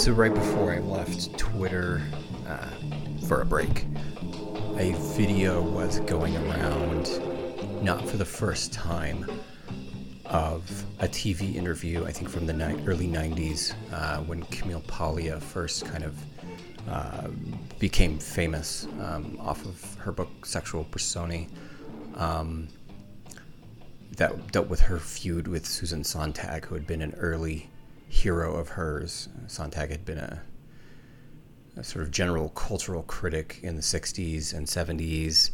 So, right before I left Twitter uh, for a break, a video was going around, not for the first time, of a TV interview, I think from the ni- early 90s, uh, when Camille Paglia first kind of uh, became famous um, off of her book Sexual Personae. Um, that dealt with her feud with Susan Sontag, who had been an early hero of hers. Sontag had been a, a sort of general cultural critic in the 60s and 70s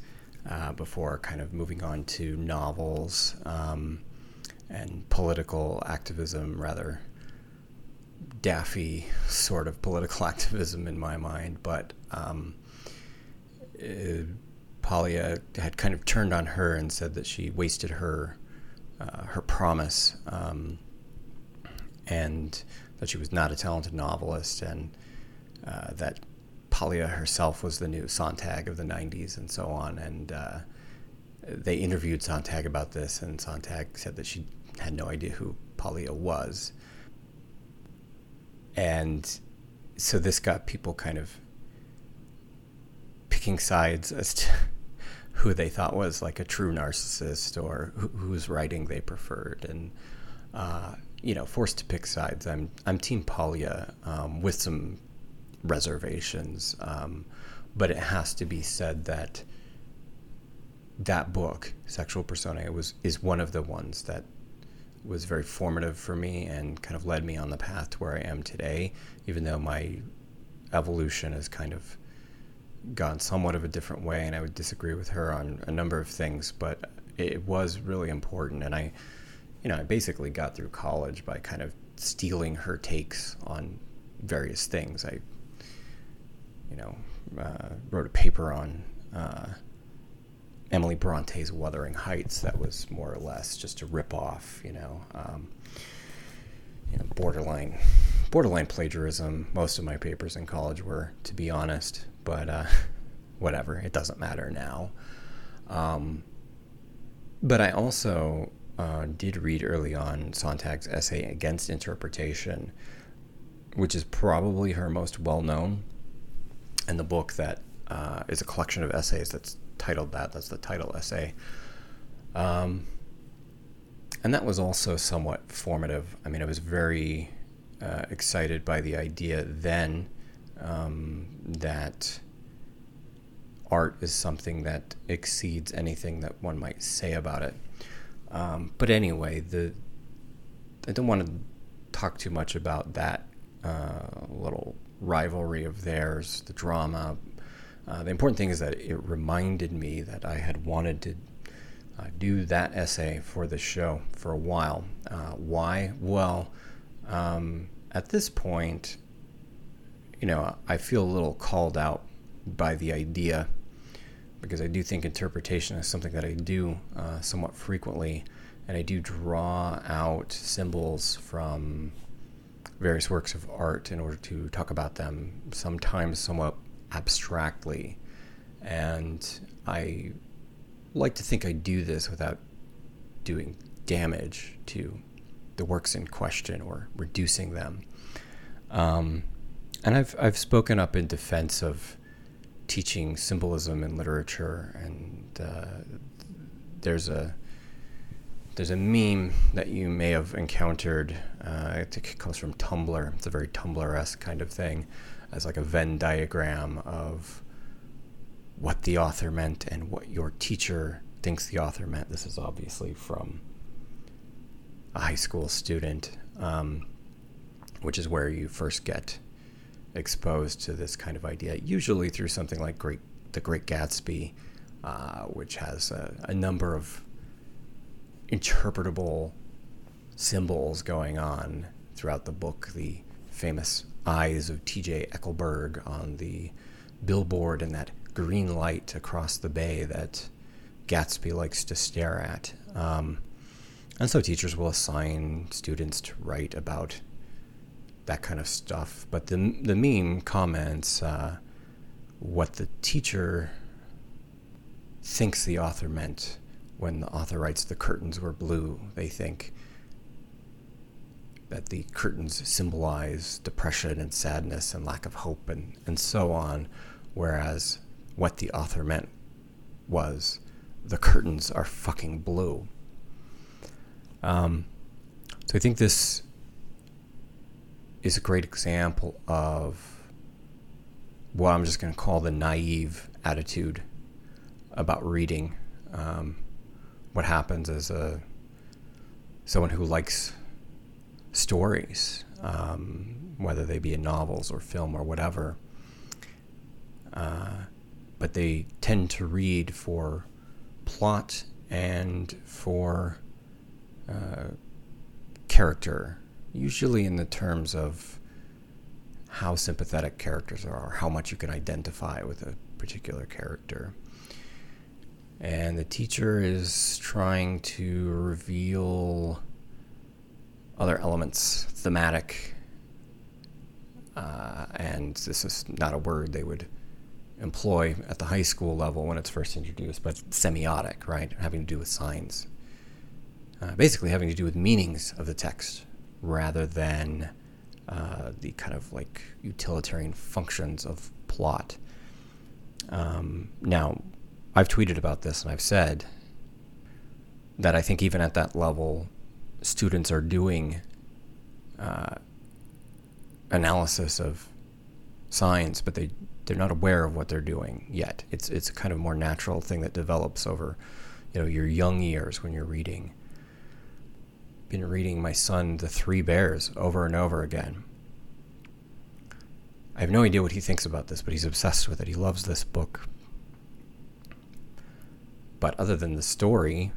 uh, before kind of moving on to novels um, and political activism, rather daffy sort of political activism in my mind. But um, uh, Paglia had kind of turned on her and said that she wasted her uh, her promise. Um, and that she was not a talented novelist, and uh, that Paglia herself was the new Sontag of the 90s, and so on. And uh, they interviewed Sontag about this, and Sontag said that she had no idea who Paglia was. And so this got people kind of picking sides as to who they thought was like a true narcissist or whose writing they preferred. And uh, you know, forced to pick sides. I'm I'm Team Paglia um, with some reservations, um, but it has to be said that that book, Sexual Persona, was is one of the ones that was very formative for me and kind of led me on the path to where I am today. Even though my evolution has kind of gone somewhat of a different way, and I would disagree with her on a number of things, but it was really important, and I you know, I basically got through college by kind of stealing her takes on various things. I, you know, uh, wrote a paper on uh, Emily Bronte's Wuthering Heights that was more or less just a rip off, you know, um, you know, borderline, borderline plagiarism. Most of my papers in college were, to be honest, but uh, whatever, it doesn't matter now. Um, but I also uh, did read early on Sontag's essay against interpretation, which is probably her most well known, and the book that uh, is a collection of essays that's titled that. That's the title essay. Um, and that was also somewhat formative. I mean, I was very uh, excited by the idea then um, that art is something that exceeds anything that one might say about it. Um, but anyway, the I don't want to talk too much about that uh, little rivalry of theirs, the drama. Uh, the important thing is that it reminded me that I had wanted to uh, do that essay for the show for a while. Uh, why? Well, um, at this point, you know, I feel a little called out by the idea because I do think interpretation is something that I do uh, somewhat frequently, and I do draw out symbols from various works of art in order to talk about them, sometimes somewhat abstractly. And I like to think I do this without doing damage to the works in question or reducing them. Um, and I've, I've spoken up in defense of teaching symbolism in literature, and uh, there's a there's a meme that you may have encountered. Uh, it comes from Tumblr. It's a very Tumblr-esque kind of thing, as like a Venn diagram of what the author meant and what your teacher thinks the author meant. This is obviously from a high school student, um, which is where you first get exposed to this kind of idea, usually through something like Great, The Great Gatsby, uh, which has a, a, number of interpretable symbols going on throughout the book. The famous eyes of T.J. Eckleburg on the billboard and that green light across the bay that Gatsby likes to stare at. Um, and so teachers will assign students to write about that kind of stuff. But the the meme comments uh, what the teacher thinks the author meant when the author writes the curtains were blue. They think that the curtains symbolize depression and sadness and lack of hope and, and so on, whereas what the author meant was the curtains are fucking blue. Um, so I think this is a great example of what I'm just going to call the naive attitude about reading. Um, what happens as a someone who likes stories, um, whether they be in novels or film or whatever. Uh, but they tend to read for plot and for uh, character, usually in the terms of how sympathetic characters are, how much you can identify with a particular character. And the teacher is trying to reveal other elements, thematic, uh, and this is not a word they would employ at the high school level when it's first introduced, but semiotic, right? Having to do with signs. Uh, basically, having to do with meanings of the text rather than uh, the kind of like utilitarian functions of plot. Um, now, I've tweeted about this and I've said that I think even at that level, students are doing uh, analysis of science, but they they're not aware of what they're doing yet. It's it's a kind of more natural thing that develops over, you know, your young years when you're reading. Been reading my son The Three Bears over and over again. I have no idea what he thinks about this, but he's obsessed with it. He loves this book. But other than the story,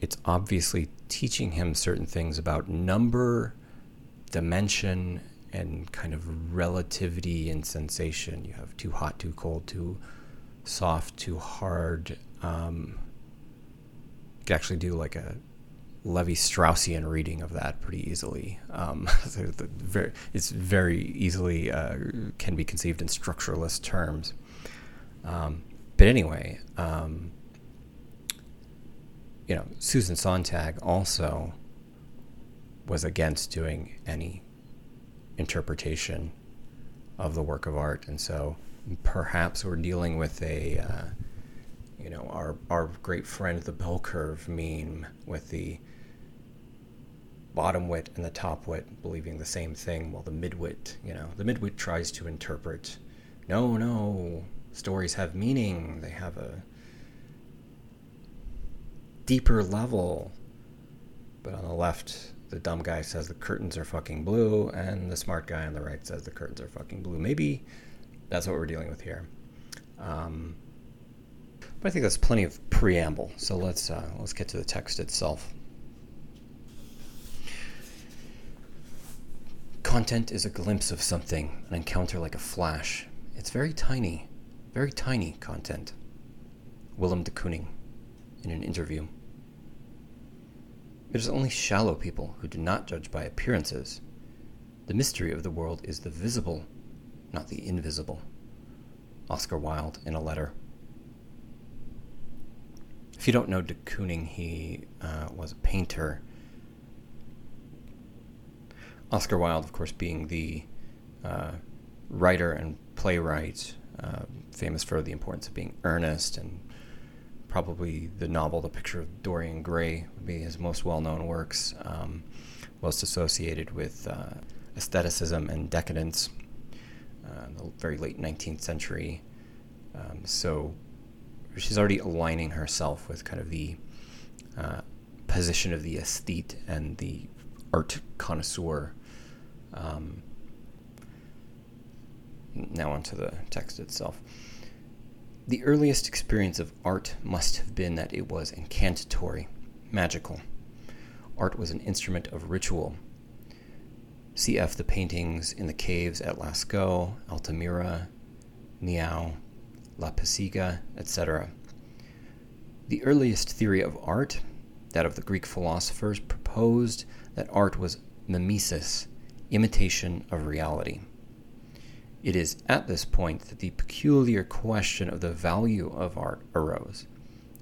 it's obviously teaching him certain things about number, dimension, and kind of relativity and sensation. You have too hot, too cold, too soft, too hard. Um, could actually do like a Levi Straussian reading of that pretty easily. Um, very, it's very easily uh, can be conceived in structuralist terms. Um, but anyway, um, you know, Susan Sontag also was against doing any interpretation of the work of art, and so perhaps we're dealing with a, uh, you know, our our great friend the bell curve meme with the bottom wit and the top wit believing the same thing, while the midwit, you know, the midwit tries to interpret. No, no, stories have meaning. They have a deeper level. But on the left, the dumb guy says the curtains are fucking blue, and the smart guy on the right says the curtains are fucking blue. Maybe that's what we're dealing with here. Um, but I think that's plenty of preamble. So let's uh, let's get to the text itself. Content is a glimpse of something, an encounter like a flash. It's very tiny, very tiny content. Willem de Kooning in an interview. It is only shallow people who do not judge by appearances. The mystery of the world is the visible, not the invisible. Oscar Wilde in a letter. If you don't know de Kooning, he uh, was a painter. Oscar Wilde, of course, being the uh, writer and playwright, uh, famous for the importance of being earnest and probably the novel The Picture of Dorian Gray would be his most well-known works, um, most associated with uh, aestheticism and decadence uh, in the very late 19th century. Um, so she's already aligning herself with kind of the uh, position of the aesthete and the art connoisseur. Um, now onto the text itself. The earliest experience of art must have been that it was incantatory, magical. Art was an instrument of ritual. Cf. the paintings in the caves at Lascaux, Altamira, Niaux, La Pasiega, etc. The earliest theory of art, that of the Greek philosophers, proposed that art was mimesis, imitation of reality. It is at this point that the peculiar question of the value of art arose.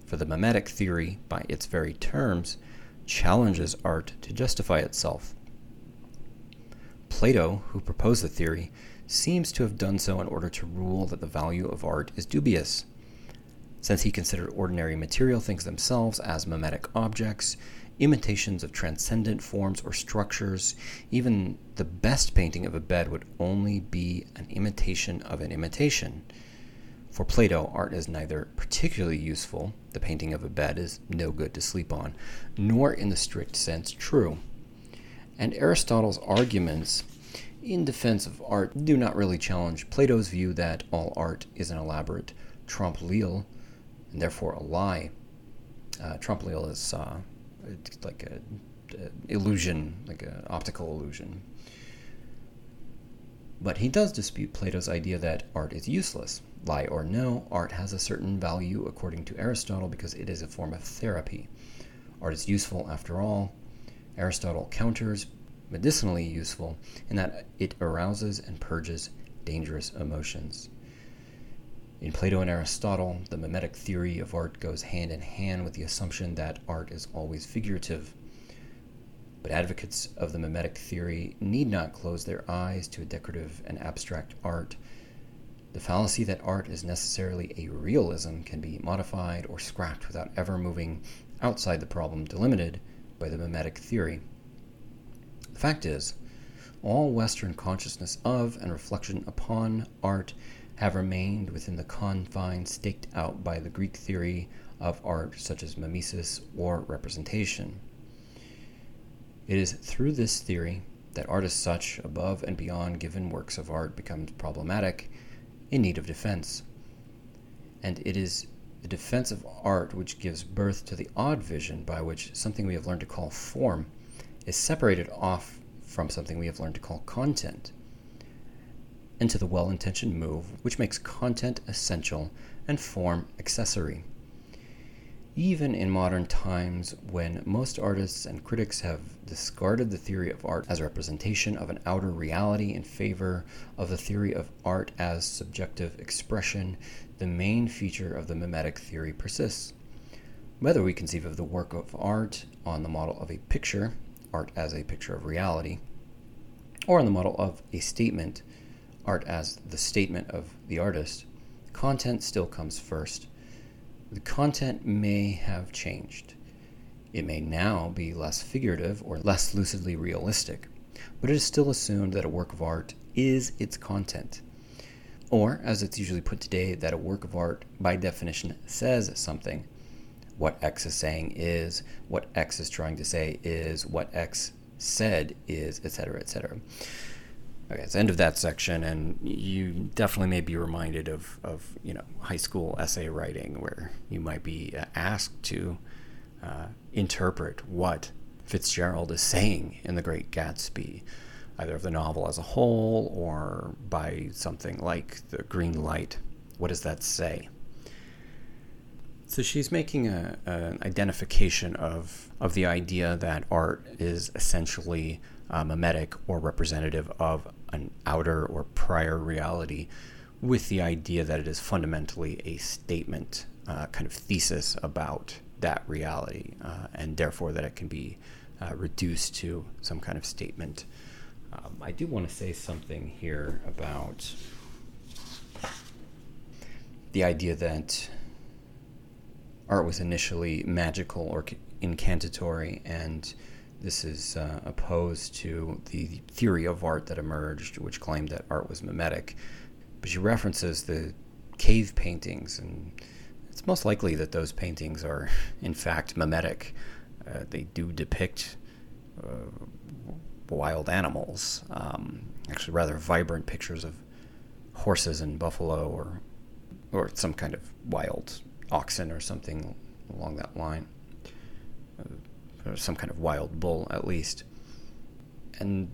For the mimetic theory, by its very terms, challenges art to justify itself. Plato, who proposed the theory, seems to have done so in order to rule that the value of art is dubious. Since he considered ordinary material things themselves as mimetic objects, imitations of transcendent forms or structures, even the best painting of a bed would only be an imitation of an imitation. For Plato, art is neither particularly useful, the painting of a bed is no good to sleep on, nor in the strict sense true. And Aristotle's arguments in defense of art do not really challenge Plato's view that all art is an elaborate trompe l'oeil, and therefore a lie. Uh, trompe l'oeil is uh, like a, a illusion, like an optical illusion. But he does dispute Plato's idea that art is useless. Lie or no, art has a certain value according to Aristotle because it is a form of therapy. Art is useful after all. Aristotle counters medicinally useful in that it arouses and purges dangerous emotions. In Plato and Aristotle, the mimetic theory of art goes hand in hand with the assumption that art is always figurative. But advocates of the mimetic theory need not close their eyes to a decorative and abstract art. The fallacy that art is necessarily a realism can be modified or scrapped without ever moving outside the problem delimited by the mimetic theory. The fact is, all Western consciousness of and reflection upon art have remained within the confines staked out by the Greek theory of art, such as mimesis or representation. It is through this theory that art as such, above and beyond given works of art, becomes problematic, in need of defense. And it is the defense of art which gives birth to the odd vision by which something we have learned to call form is separated off from something we have learned to call content into the well intentioned move which makes content essential and form accessory. Even in modern times, when most artists and critics have discarded the theory of art as representation of an outer reality in favor of the theory of art as subjective expression, the main feature of the mimetic theory persists. Whether we conceive of the work of art on the model of a picture, art as a picture of reality, or in the model of a statement, art as the statement of the artist, content still comes first. The content may have changed. It may now be less figurative or less lucidly realistic, but it is still assumed that a work of art is its content. Or, as it's usually put today, that a work of art, by definition, says something. What X is saying is, what X is trying to say is, what X said is, etc., etc. Okay, it's the end of that section, and you definitely may be reminded of, of you know high school essay writing, where you might be uh, asked to uh, interpret what Fitzgerald is saying in The Great Gatsby, either of the novel as a whole or by something like The Green Light. What does that say? So she's making a, an identification of of the idea that art is essentially uh, mimetic or representative of an outer or prior reality with the idea that it is fundamentally a statement, uh, kind of thesis about that reality, uh, and therefore that it can be uh, reduced to some kind of statement. Um, I do want to say something here about the idea that art was initially magical or incantatory and this is uh, opposed to the theory of art that emerged, which claimed that art was mimetic. But she references the cave paintings, and it's most likely that those paintings are, in fact, mimetic. Uh, they do depict uh, wild animals, um, actually, rather vibrant pictures of horses and buffalo, or or some kind of wild oxen or something along that line. Uh, or some kind of wild bull at least. And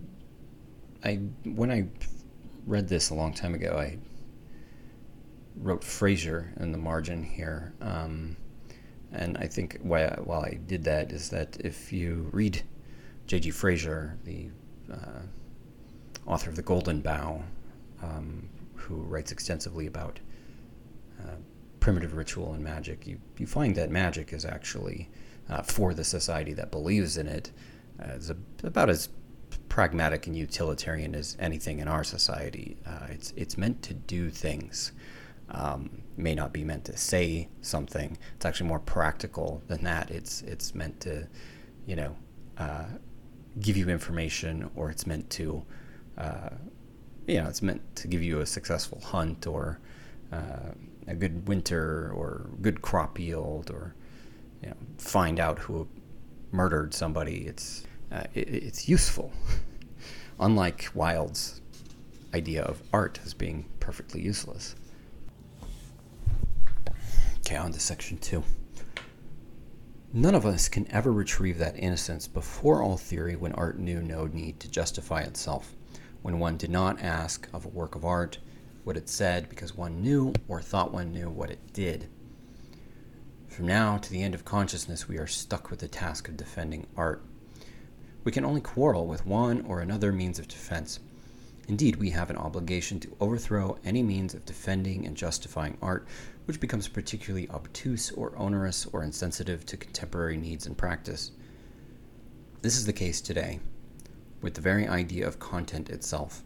I, when I read this a long time ago, I wrote Frazer in the margin here. Um, and I think why, while I did that is that if you read J.G. Frazer, the uh, author of The Golden Bough, um, who writes extensively about uh, primitive ritual and magic, you, you find that magic is actually uh, for the society that believes in it uh, is a, about as pragmatic and utilitarian as anything in our society. Uh, it's it's meant to do things. Um, may not be meant to say something. It's actually more practical than that. It's it's meant to, you know, uh, give you information, or it's meant to, uh, you know, it's meant to give you a successful hunt or uh, a good winter or good crop yield, or you know, find out who murdered somebody. It's uh, it, it's useful, unlike Wilde's idea of art as being perfectly useless. Okay, on to section two. None of us can ever retrieve that innocence before all theory when art knew no need to justify itself, when one did not ask of a work of art what it said because one knew or thought one knew what it did. From now to the end of consciousness, we are stuck with the task of defending art. We can only quarrel with one or another means of defense. Indeed, we have an obligation to overthrow any means of defending and justifying art which becomes particularly obtuse or onerous or insensitive to contemporary needs and practice. This is the case today, with the very idea of content itself.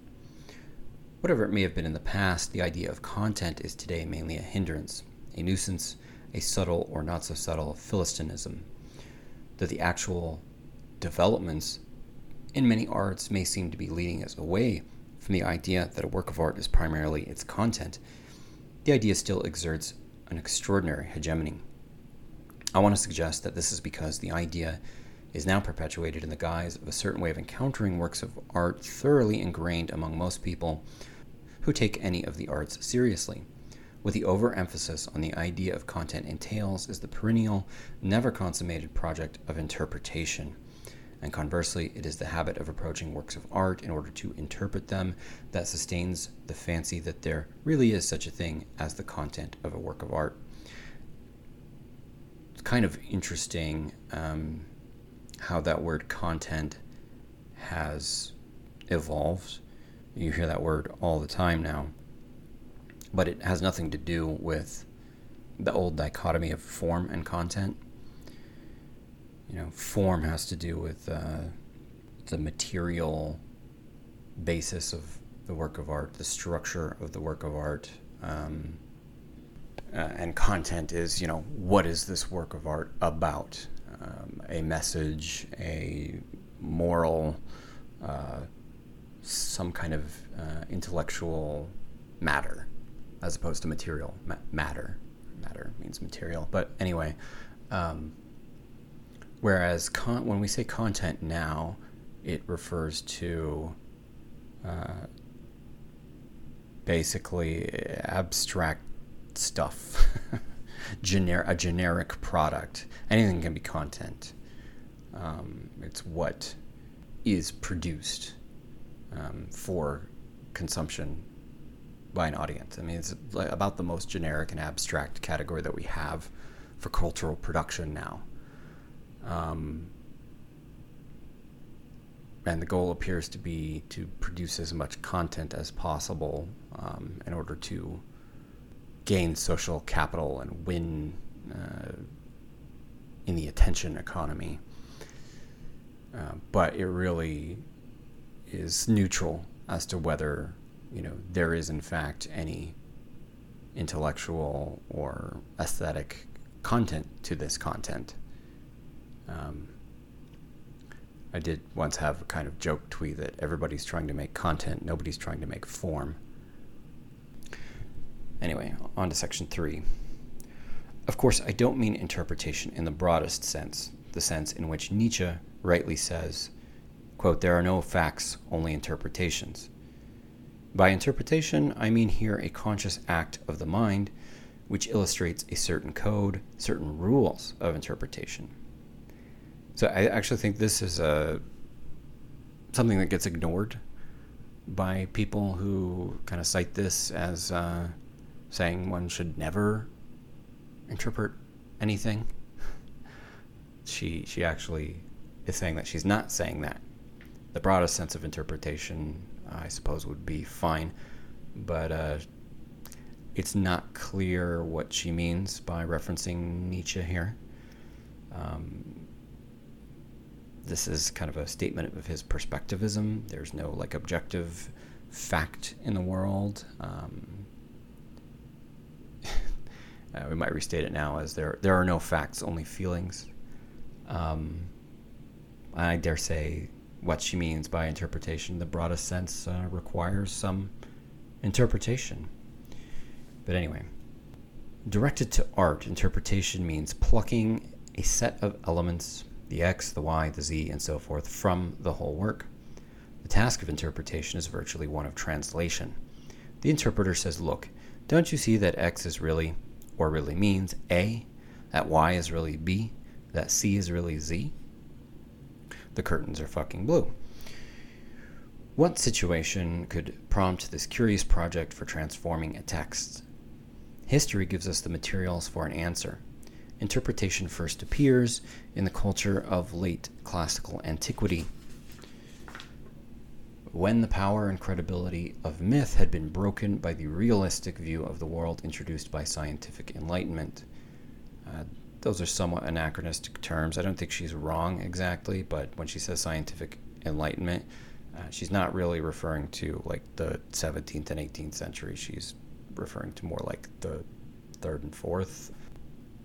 Whatever it may have been in the past, the idea of content is today mainly a hindrance, a nuisance, a subtle or not so subtle philistinism. That the actual developments in many arts may seem to be leading us away from the idea that a work of art is primarily its content the idea still exerts an extraordinary hegemony. I want to suggest that this is because the idea is now perpetuated in the guise of a certain way of encountering works of art thoroughly ingrained among most people who take any of the arts seriously. With the overemphasis on the idea of content entails is the perennial, never consummated project of interpretation and conversely, it is the habit of approaching works of art in order to interpret them that sustains the fancy that there really is such a thing as the content of a work of art. It's kind of interesting um, how that word content has evolved. You hear that word all the time now, but it has nothing to do with the old dichotomy of form and content you know, form has to do with uh, the material basis of the work of art, the structure of the work of art. Um, uh, and content is, you know, what is this work of art about? Um, a message, a moral, uh, some kind of uh, intellectual matter, as opposed to material ma- matter. Matter means material, but anyway, um, Whereas con- when we say content now, it refers to uh, basically abstract stuff, Gener- a generic product. Anything can be content. Um, it's what is produced um, for consumption by an audience. I mean, it's about the most generic and abstract category that we have for cultural production now. Um, and the goal appears to be to produce as much content as possible um, in order to gain social capital and win uh, in the attention economy. Uh, but it really is neutral as to whether you know there is in fact any intellectual or aesthetic content to this content. Um, I did once have a kind of joke tweet that everybody's trying to make content, nobody's trying to make form. Anyway, on to section three. Of course, I don't mean interpretation in the broadest sense, the sense in which Nietzsche rightly says, quote, there are no facts, only interpretations. By interpretation, I mean here a conscious act of the mind which illustrates a certain code, certain rules of interpretation. So I actually think this is a uh, something that gets ignored by people who kind of cite this as uh, saying one should never interpret anything. She she actually is saying that she's not saying that. The broadest sense of interpretation, I suppose, would be fine, but uh, it's not clear what she means by referencing Nietzsche here. Um, this is kind of a statement of his perspectivism. There's no like objective fact in the world. Um, uh, we might restate it now as there there are no facts, only feelings. Um, I dare say what she means by interpretation, the broadest sense, uh, requires some interpretation. But anyway, directed to art, interpretation means plucking a set of elements, the X, the Y, the Z, and so forth, from the whole work. The task of interpretation is virtually one of translation. The interpreter says, Look, don't you see that X is really, or really means, A, that Y is really B, that C is really Z? The curtains are fucking blue. What situation could prompt this curious project for transforming a text? History gives us the materials for an answer. Interpretation first appears in the culture of late classical antiquity. When the power and credibility of myth had been broken by the realistic view of the world introduced by scientific enlightenment. Uh, those are somewhat anachronistic terms. I don't think she's wrong exactly, but when she says scientific enlightenment, uh, she's not really referring to like the 17th and 18th century. She's referring to more like the third and fourth.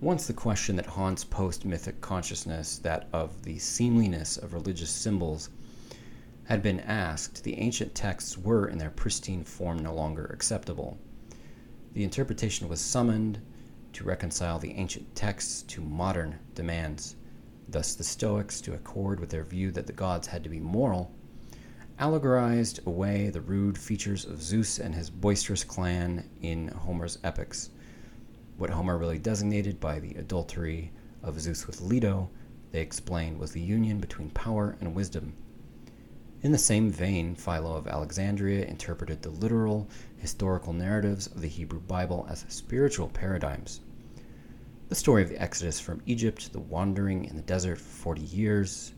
Once the question that haunts post mythic consciousness, that of the seemliness of religious symbols, had been asked, the ancient texts were in their pristine form no longer acceptable. The interpretation was summoned to reconcile the ancient texts to modern demands. Thus, the Stoics, to accord with their view that the gods had to be moral, allegorized away the rude features of Zeus and his boisterous clan in Homer's epics. What Homer really designated by the adultery of Zeus with Leto, they explained, was the union between power and wisdom. In the same vein, Philo of Alexandria interpreted the literal, historical narratives of the Hebrew Bible as spiritual paradigms. The story of the Exodus from Egypt, the wandering in the desert for 40 years,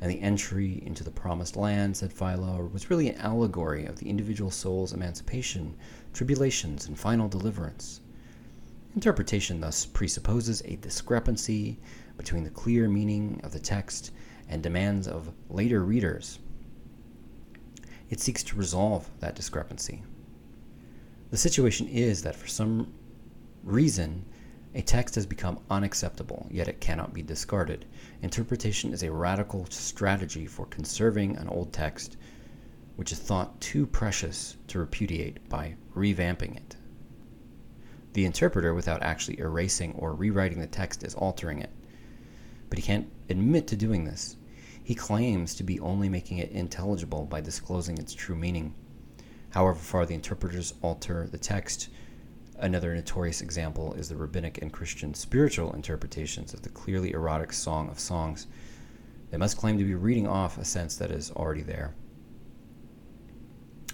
and the entry into the promised land, said Philo, was really an allegory of the individual soul's emancipation, tribulations, and final deliverance. Interpretation thus presupposes a discrepancy between the clear meaning of the text and demands of later readers. It seeks to resolve that discrepancy. The situation is that for some reason, a text has become unacceptable, yet it cannot be discarded. Interpretation is a radical strategy for conserving an old text which is thought too precious to repudiate by revamping it. The interpreter, without actually erasing or rewriting the text, is altering it. But he can't admit to doing this. He claims to be only making it intelligible by disclosing its true meaning. However far the interpreters alter the text, Another notorious example is the rabbinic and Christian spiritual interpretations of the clearly erotic Song of Songs. They must claim to be reading off a sense that is already there.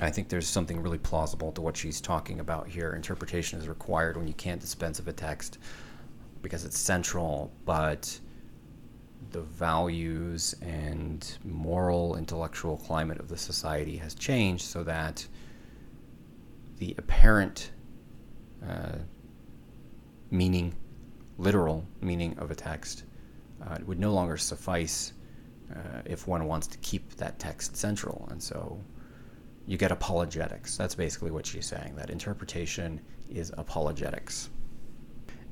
I think there's something really plausible to what she's talking about here. Interpretation is required when you can't dispense of a text because it's central, but the values and moral intellectual climate of the society has changed so that the apparent uh, meaning, literal meaning of a text, uh, would no longer suffice uh, if one wants to keep that text central. And so you get apologetics. That's basically what she's saying, that interpretation is apologetics.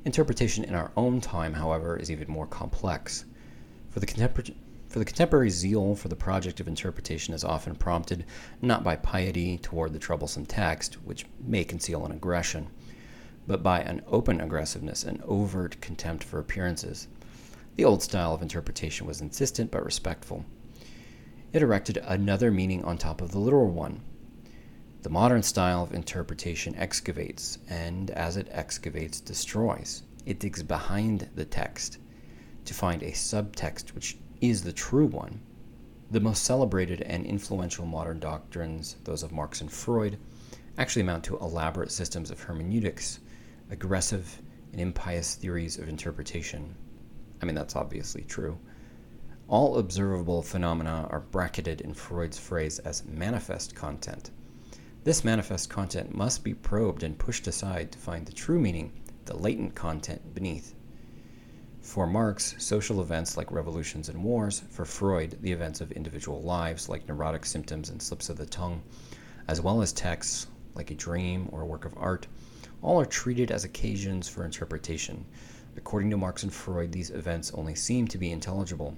Interpretation in our own time, however, is even more complex. For the, for the contemporary zeal for the project of interpretation is often prompted not by piety toward the troublesome text, which may conceal an aggression, but by an open aggressiveness and overt contempt for appearances. The old style of interpretation was insistent but respectful. It erected another meaning on top of the literal one. The modern style of interpretation excavates, and as it excavates, destroys. It digs behind the text to find a subtext which is the true one. The most celebrated and influential modern doctrines, those of Marx and Freud, actually amount to elaborate systems of hermeneutics aggressive and impious theories of interpretation. I mean, that's obviously true. All observable phenomena are bracketed in Freud's phrase as manifest content. This manifest content must be probed and pushed aside to find the true meaning, the latent content beneath. For Marx, social events like revolutions and wars, for Freud, the events of individual lives like neurotic symptoms and slips of the tongue, as well as texts like a dream or a work of art, all are treated as occasions for interpretation. According to Marx and Freud, these events only seem to be intelligible.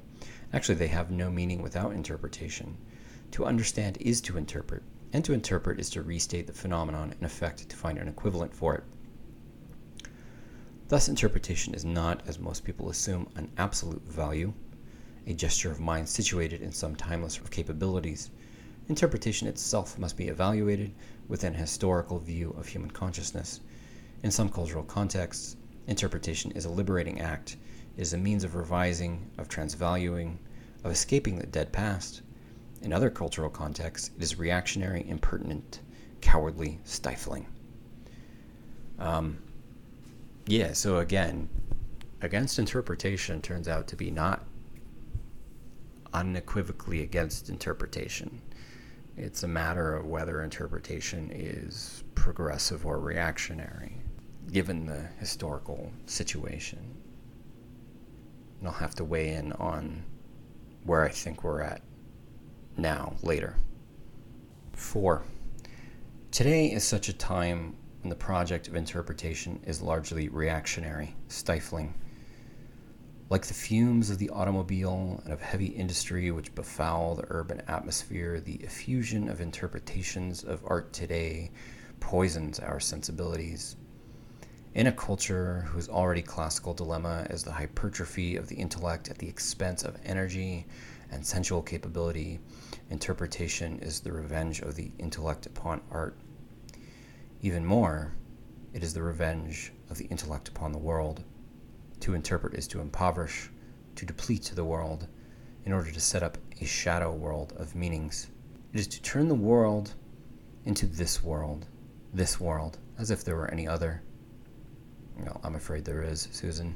Actually, they have no meaning without interpretation. To understand is to interpret, and to interpret is to restate the phenomenon in effect to find an equivalent for it. Thus, interpretation is not, as most people assume, an absolute value, a gesture of mind situated in some timeless of capabilities. Interpretation itself must be evaluated within a historical view of human consciousness. In some cultural contexts, interpretation is a liberating act, it is a means of revising, of transvaluing, of escaping the dead past. In other cultural contexts, it is reactionary, impertinent, cowardly, stifling. Um, yeah, so again, against interpretation turns out to be not unequivocally against interpretation. It's a matter of whether interpretation is progressive or reactionary, given the historical situation. And I'll have to weigh in on where I think we're at now, later. Four. Today is such a time and the project of interpretation is largely reactionary, stifling. Like the fumes of the automobile and of heavy industry which befoul the urban atmosphere, the effusion of interpretations of art today poisons our sensibilities. In a culture whose already classical dilemma is the hypertrophy of the intellect at the expense of energy and sensual capability, interpretation is the revenge of the intellect upon art. Even more, it is the revenge of the intellect upon the world. To interpret is to impoverish, to deplete the world, in order to set up a shadow world of meanings. It is to turn the world into this world, this world, as if there were any other. Well, I'm afraid there is, Susan.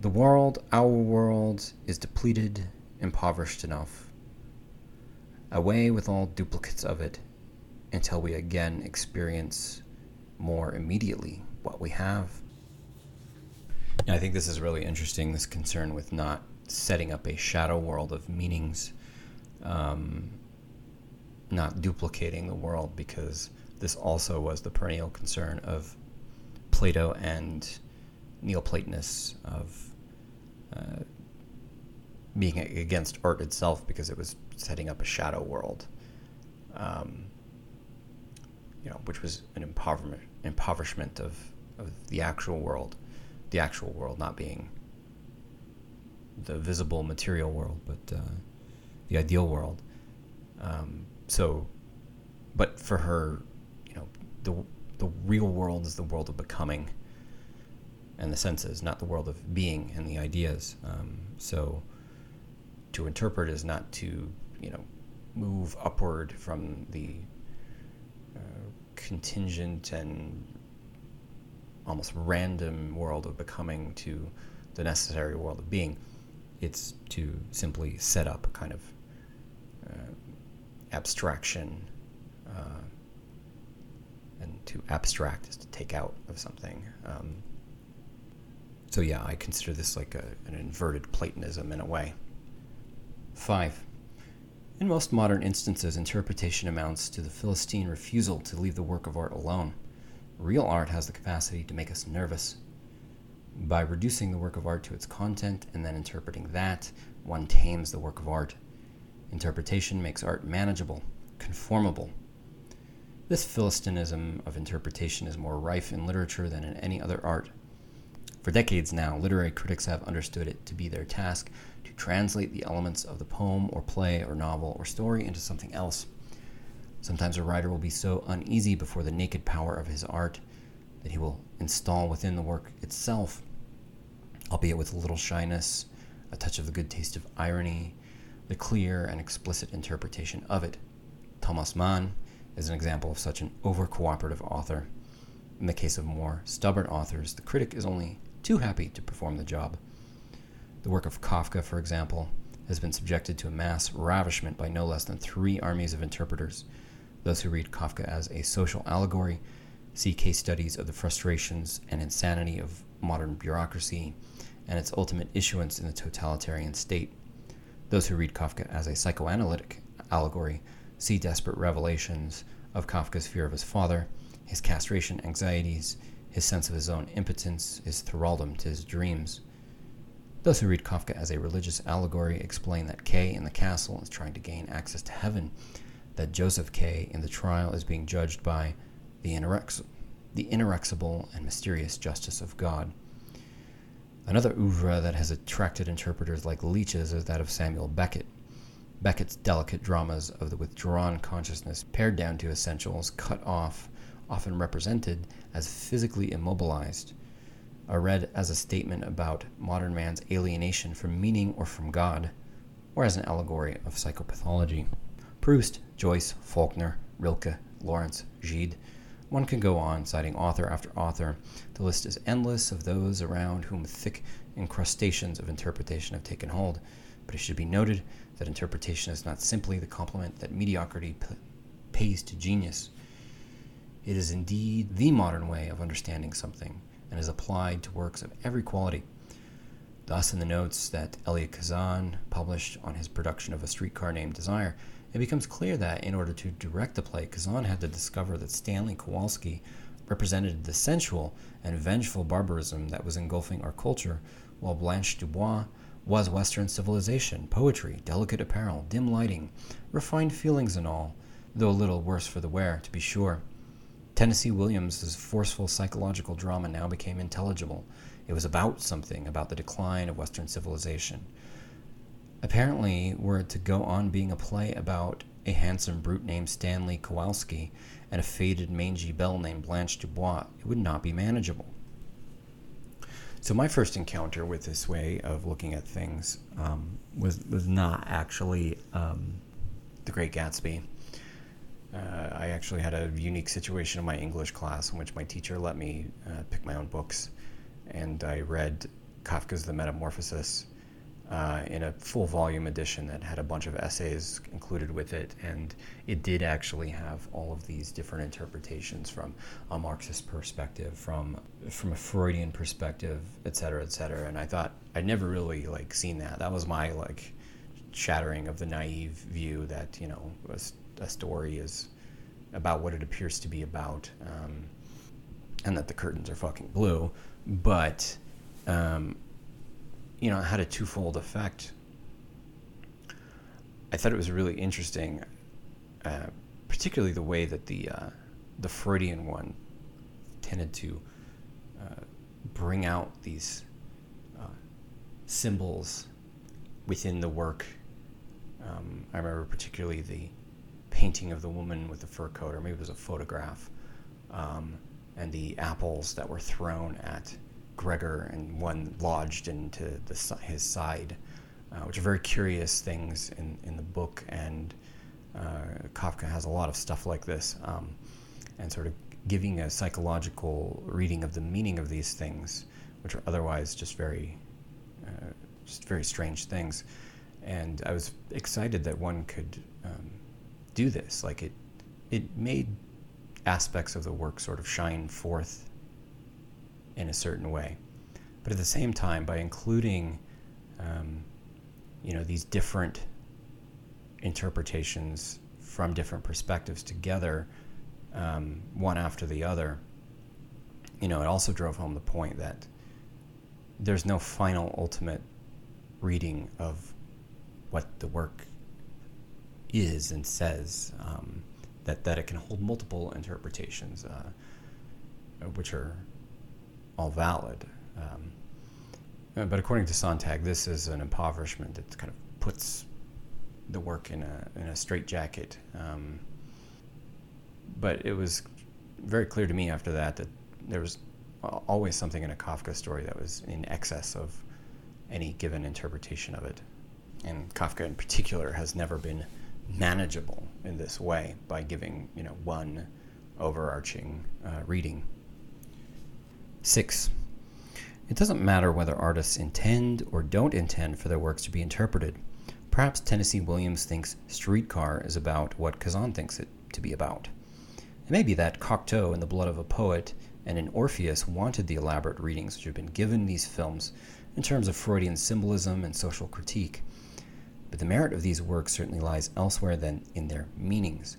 The world, our world, is depleted, impoverished enough. Away with all duplicates of it, until we again experience more immediately what we have. I think this is really interesting this concern with not setting up a shadow world of meanings, um, not duplicating the world, because this also was the perennial concern of Plato and Neoplatonists of uh, being against art itself because it was setting up a shadow world. Um, you know, which was an impoverishment, impoverishment of, of the actual world, the actual world not being the visible material world, but uh, the ideal world. Um, so, but for her, you know, the the real world is the world of becoming, and the senses, not the world of being and the ideas. Um, so, to interpret is not to, you know, move upward from the contingent and almost random world of becoming to the necessary world of being. It's to simply set up a kind of uh, abstraction, uh, and to abstract is to take out of something. Um, so, yeah, I consider this like a, an inverted Platonism in a way. Five. In most modern instances, interpretation amounts to the Philistine refusal to leave the work of art alone. Real art has the capacity to make us nervous. By reducing the work of art to its content and then interpreting that, one tames the work of art. Interpretation makes art manageable, conformable. This Philistinism of interpretation is more rife in literature than in any other art. For decades now, literary critics have understood it to be their task to translate the elements of the poem or play or novel or story into something else. Sometimes a writer will be so uneasy before the naked power of his art that he will install within the work itself, albeit with a little shyness, a touch of the good taste of irony, the clear and explicit interpretation of it. Thomas Mann is an example of such an over cooperative author. In the case of more stubborn authors, the critic is only too happy to perform the job. The work of Kafka, for example, has been subjected to a mass ravishment by no less than three armies of interpreters. Those who read Kafka as a social allegory see case studies of the frustrations and insanity of modern bureaucracy and its ultimate issuance in the totalitarian state. Those who read Kafka as a psychoanalytic allegory see desperate revelations of Kafka's fear of his father, his castration anxieties, his sense of his own impotence, his thraldom to his dreams. Those who read Kafka as a religious allegory explain that K in the castle is trying to gain access to heaven, that Joseph K in the trial is being judged by the, inerex- the inerexible and mysterious justice of God. Another oeuvre that has attracted interpreters like leeches is that of Samuel Beckett. Beckett's delicate dramas of the withdrawn consciousness, pared down to essentials, cut off, often represented as physically immobilized, are read as a statement about modern man's alienation from meaning or from God, or as an allegory of psychopathology. Proust, Joyce, Faulkner, Rilke, Lawrence, Gide, one can go on, citing author after author. The list is endless of those around whom thick incrustations of interpretation have taken hold. But it should be noted that interpretation is not simply the compliment that mediocrity p- pays to genius. It is indeed the modern way of understanding something and is applied to works of every quality. Thus, in the notes that Elia Kazan published on his production of A Streetcar Named Desire, it becomes clear that in order to direct the play, Kazan had to discover that Stanley Kowalski represented the sensual and vengeful barbarism that was engulfing our culture, while Blanche Dubois was Western civilization, poetry, delicate apparel, dim lighting, refined feelings, and all, though a little worse for the wear, to be sure. Tennessee Williams's forceful psychological drama now became intelligible. It was about something, about the decline of Western civilization. Apparently, were it to go on being a play about a handsome brute named Stanley Kowalski and a faded, mangy belle named Blanche Dubois, it would not be manageable. So my first encounter with this way of looking at things um, was was not actually um, The Great Gatsby. Uh, I actually had a unique situation in my English class in which my teacher let me uh, pick my own books, and I read Kafka's The Metamorphosis uh, in a full volume edition that had a bunch of essays included with it. And it did actually have all of these different interpretations from a Marxist perspective, from from a Freudian perspective, et cetera, et cetera. And I thought I'd never really like seen that. That was my like shattering of the naive view that you know a, a story is about what it appears to be about, um, and that the curtains are fucking blue. But um, you know, it had a twofold effect. I thought it was really interesting, uh, particularly the way that the uh, the Freudian one tended to uh, bring out these uh, symbols within the work. Um, I remember particularly the painting of the woman with the fur coat, or maybe it was a photograph, um, and the apples that were thrown at Gregor and one lodged into the, his side, uh, which are very curious things in, in the book. And uh, Kafka has a lot of stuff like this, um, and sort of giving a psychological reading of the meaning of these things, which are otherwise just very, uh, just very strange things. And I was excited that one could um, do this. Like it, it made aspects of the work sort of shine forth in a certain way. But at the same time, by including, um, you know, these different interpretations from different perspectives together, um, one after the other, you know, it also drove home the point that there's no final ultimate reading of what the work is and says. Um, that, that it can hold multiple interpretations, uh, which are all valid. Um, but according to Sontag, this is an impoverishment that kind of puts the work in a in a straitjacket. Um, but it was very clear to me after that that there was always something in a Kafka story that was in excess of any given interpretation of it. And Kafka in particular has never been manageable in this way by giving you know one overarching uh, reading. Six, it doesn't matter whether artists intend or don't intend for their works to be interpreted. Perhaps Tennessee Williams thinks Streetcar is about what Kazan thinks it to be about. It may be that Cocteau in The Blood of a Poet and in Orpheus wanted the elaborate readings which have been given these films in terms of Freudian symbolism and social critique. But the merit of these works certainly lies elsewhere than in their meanings.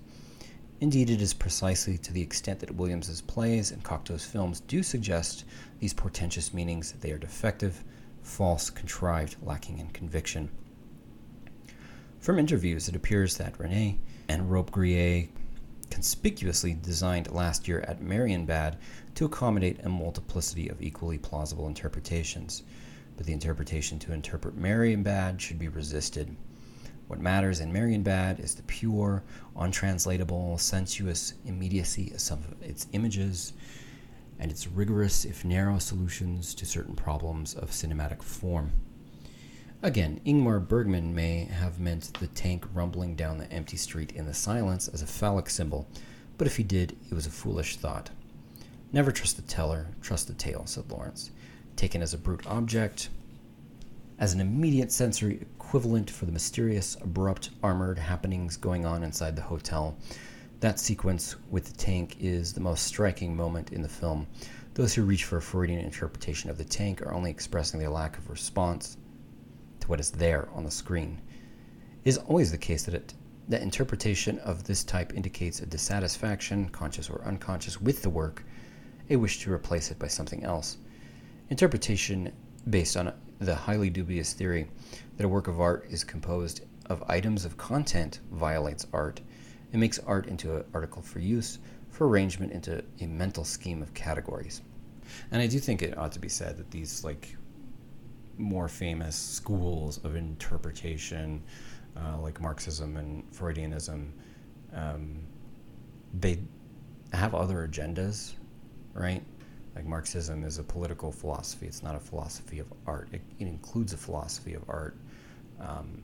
Indeed, it is precisely to the extent that Williams's plays and Cocteau's films do suggest these portentous meanings that they are defective, false, contrived, lacking in conviction. From interviews, it appears that Resnais and Robbe-Grillet conspicuously designed last year at Marienbad to accommodate a multiplicity of equally plausible interpretations. But the interpretation to interpret Marienbad should be resisted. What matters in Marienbad is the pure, untranslatable, sensuous immediacy of some of its images and its rigorous, if narrow, solutions to certain problems of cinematic form. Again, Ingmar Bergman may have meant the tank rumbling down the empty street in the silence as a phallic symbol, but if he did, it was a foolish thought. Never trust the teller, trust the tale, said Lawrence. Taken as a brute object, as an immediate sensory equivalent for the mysterious, abrupt, armored happenings going on inside the hotel, that sequence with the tank is the most striking moment in the film. Those who reach for a Freudian interpretation of the tank are only expressing their lack of response to what is there on the screen. It is always the case that it, that interpretation of this type indicates a dissatisfaction, conscious or unconscious, with the work, a wish to replace it by something else. Interpretation based on the highly dubious theory that a work of art is composed of items of content violates art. It makes art into an article for use, for arrangement into a mental scheme of categories. And I do think it ought to be said that these like more famous schools of interpretation, uh, like Marxism and Freudianism, um, they have other agendas, right? Like Marxism is a political philosophy; it's not a philosophy of art. It, it includes a philosophy of art, um,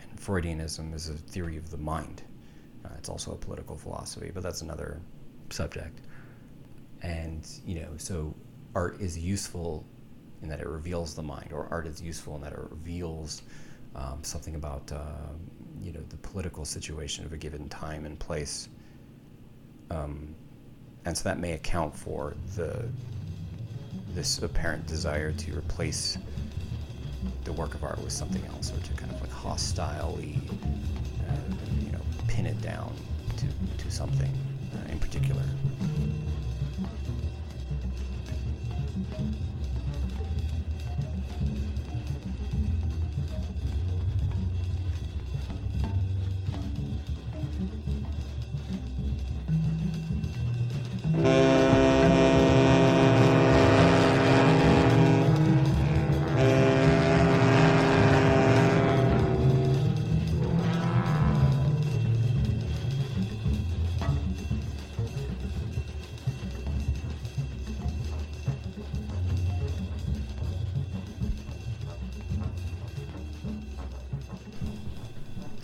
and Freudianism is a theory of the mind. Uh, it's also a political philosophy, but that's another subject. And you know, so art is useful in that it reveals the mind, or art is useful in that it reveals um, something about uh, you know the political situation of a given time and place, um, and so that may account for the this apparent desire to replace the work of art with something else, or to kind of like hostilely, uh, you know, pin it down to to something uh, in particular.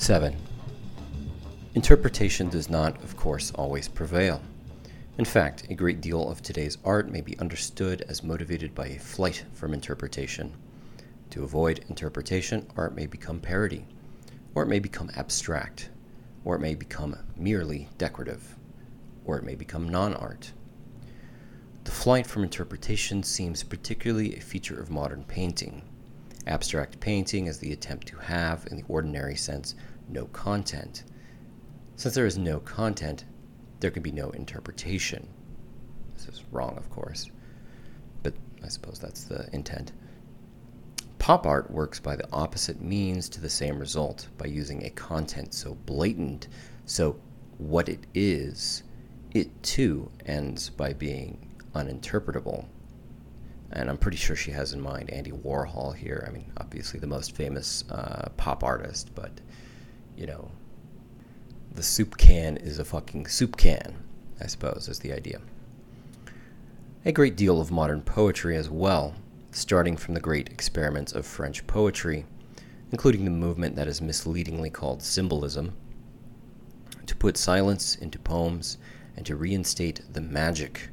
Seven. Interpretation does not, of course, always prevail. In fact, a great deal of today's art may be understood as motivated by a flight from interpretation. To avoid interpretation, art may become parody, or it may become abstract, or it may become merely decorative, or it may become non art. The flight from interpretation seems particularly a feature of modern painting. Abstract painting is the attempt to have, in the ordinary sense, no content. Since there is no content, there can be no interpretation. This is wrong, of course, but I suppose that's the intent. Pop art works by the opposite means to the same result by using a content so blatant, so what it is, it too ends by being uninterpretable. And I'm pretty sure she has in mind Andy Warhol here. I mean, obviously the most famous uh, pop artist, but you know, the soup can is a fucking soup can, I suppose, is the idea. A great deal of modern poetry as well, starting from the great experiments of French poetry, including the movement that is misleadingly called symbolism, to put silence into poems and to reinstate the magic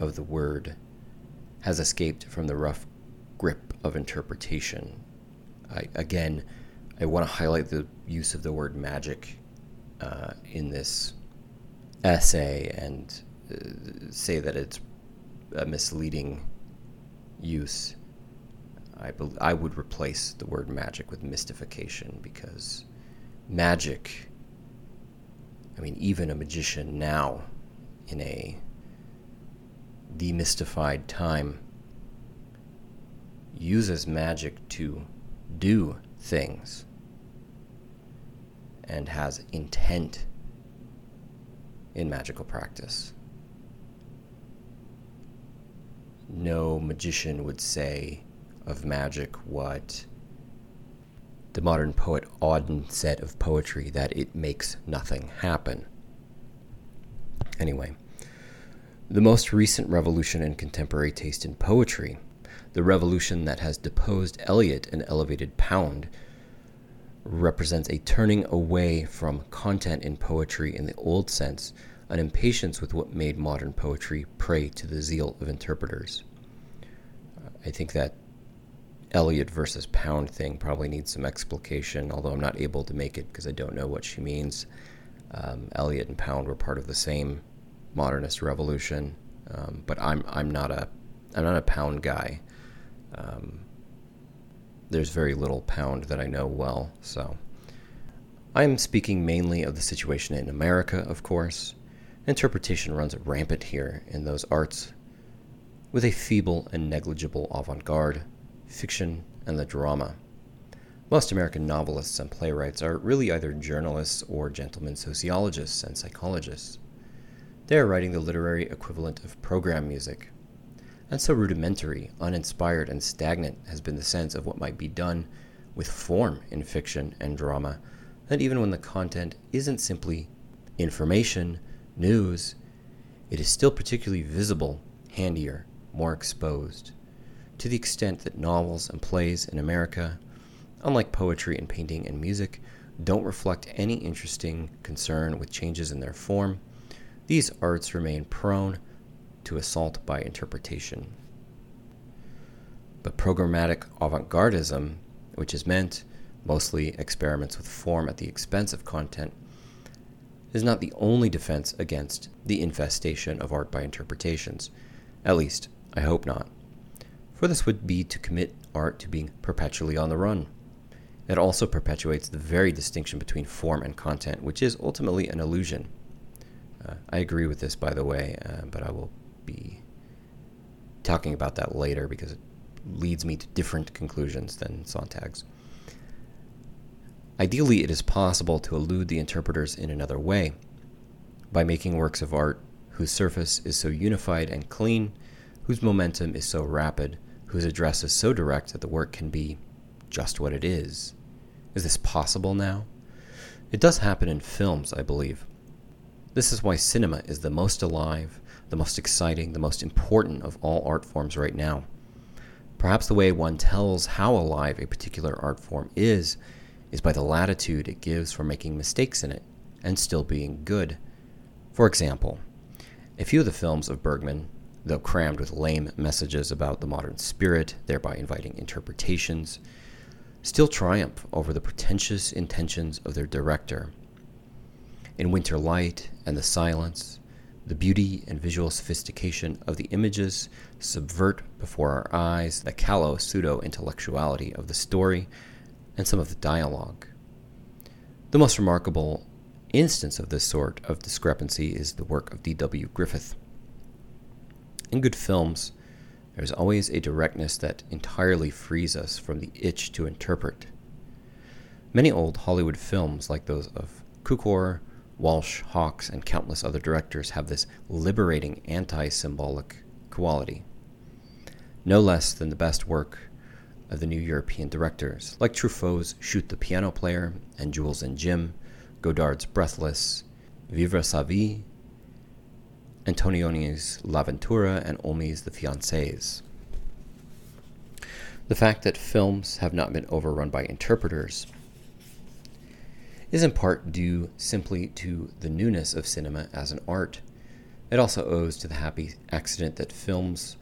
of the word, has escaped from the rough grip of interpretation. I, again, I want to highlight the use of the word magic uh, in this essay and uh, say that it's a misleading use. I, be- I would replace the word magic with mystification because magic, I mean, even a magician now in a demystified time uses magic to do things and has intent in magical practice. No magician would say of magic what the modern poet Auden said of poetry that it makes nothing happen. Anyway, the most recent revolution in contemporary taste in poetry, the revolution that has deposed Eliot and elevated Pound, represents a turning away from content in poetry in the old sense, an impatience with what made modern poetry prey to the zeal of interpreters. I think that Eliot versus Pound thing probably needs some explication, although I'm not able to make it because I don't know what she means. Um, Eliot and Pound were part of the same modernist revolution, um, but I'm I'm not a I'm not a Pound guy. Um, there's very little Pound that I know well, so I'm speaking mainly of the situation in America, of course. Interpretation runs rampant here in those arts, with a feeble and negligible avant-garde fiction, and the drama. Most American novelists and playwrights are really either journalists or gentlemen sociologists and psychologists. They are writing the literary equivalent of program music. And so rudimentary, uninspired, and stagnant has been the sense of what might be done with form in fiction and drama that even when the content isn't simply information, news, it is still particularly visible, handier, more exposed. To the extent that novels and plays in America, unlike poetry and painting and music, don't reflect any interesting concern with changes in their form, these arts remain prone to assault by interpretation. But programmatic avant gardism, which is meant mostly experiments with form at the expense of content, is not the only defense against the infestation of art by interpretations. At least, I hope not for this would be to commit art to being perpetually on the run. It also perpetuates the very distinction between form and content, which is ultimately an illusion. Uh, I agree with this, by the way, uh, but I will be talking about that later because it leads me to different conclusions than Sontag's. Ideally, it is possible to elude the interpreters in another way by making works of art whose surface is so unified and clean, whose momentum is so rapid, whose address is so direct that the work can be just what it is. Is this possible now? It does happen in films, I believe. This is why cinema is the most alive, the most exciting, the most important of all art forms right now. Perhaps the way one tells how alive a particular art form is, is by the latitude it gives for making mistakes in it and still being good. For example, a few of the films of Bergman though crammed with lame messages about the modern spirit, thereby inviting interpretations, still triumph over the pretentious intentions of their director. In Winter Light and The Silence, the beauty and visual sophistication of the images subvert before our eyes the callow pseudo intellectuality of the story and some of the dialogue. The most remarkable instance of this sort of discrepancy is the work of D.W. Griffith. In good films, there's always a directness that entirely frees us from the itch to interpret. Many old Hollywood films, like those of Cukor, Walsh, Hawks, and countless other directors, have this liberating anti symbolic quality. No less than the best work of the new European directors, like Truffaut's Shoot the Piano Player and Jules and Jim, Godard's Breathless, Vivre sa vie, Antonioni's L'Avventura, and Olmi's The Fiancés. The fact that films have not been overrun by interpreters is in part due simply to the newness of cinema as an art. It also owes to the happy accident that films,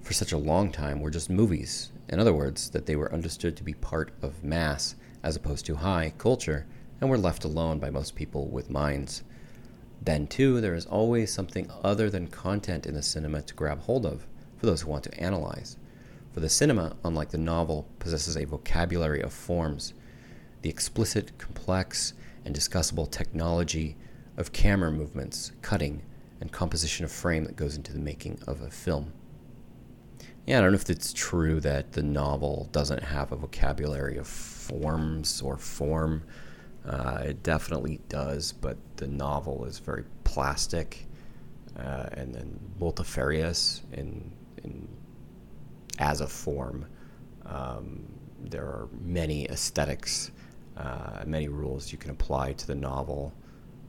for such a long time, were just movies. In other words, that they were understood to be part of mass as opposed to high culture and were left alone by most people with minds Then, too, there is always something other than content in the cinema to grab hold of for those who want to analyze. For the cinema, unlike the novel, possesses a vocabulary of forms. The explicit, complex, and discussable technology of camera movements, cutting, and composition of frame that goes into the making of a film. Yeah, I don't know if it's true that the novel doesn't have a vocabulary of forms or form. Uh, it definitely does, but the novel is very plastic uh, and then multifarious in, in as a form. Um, there are many aesthetics, uh, many rules you can apply to the novel.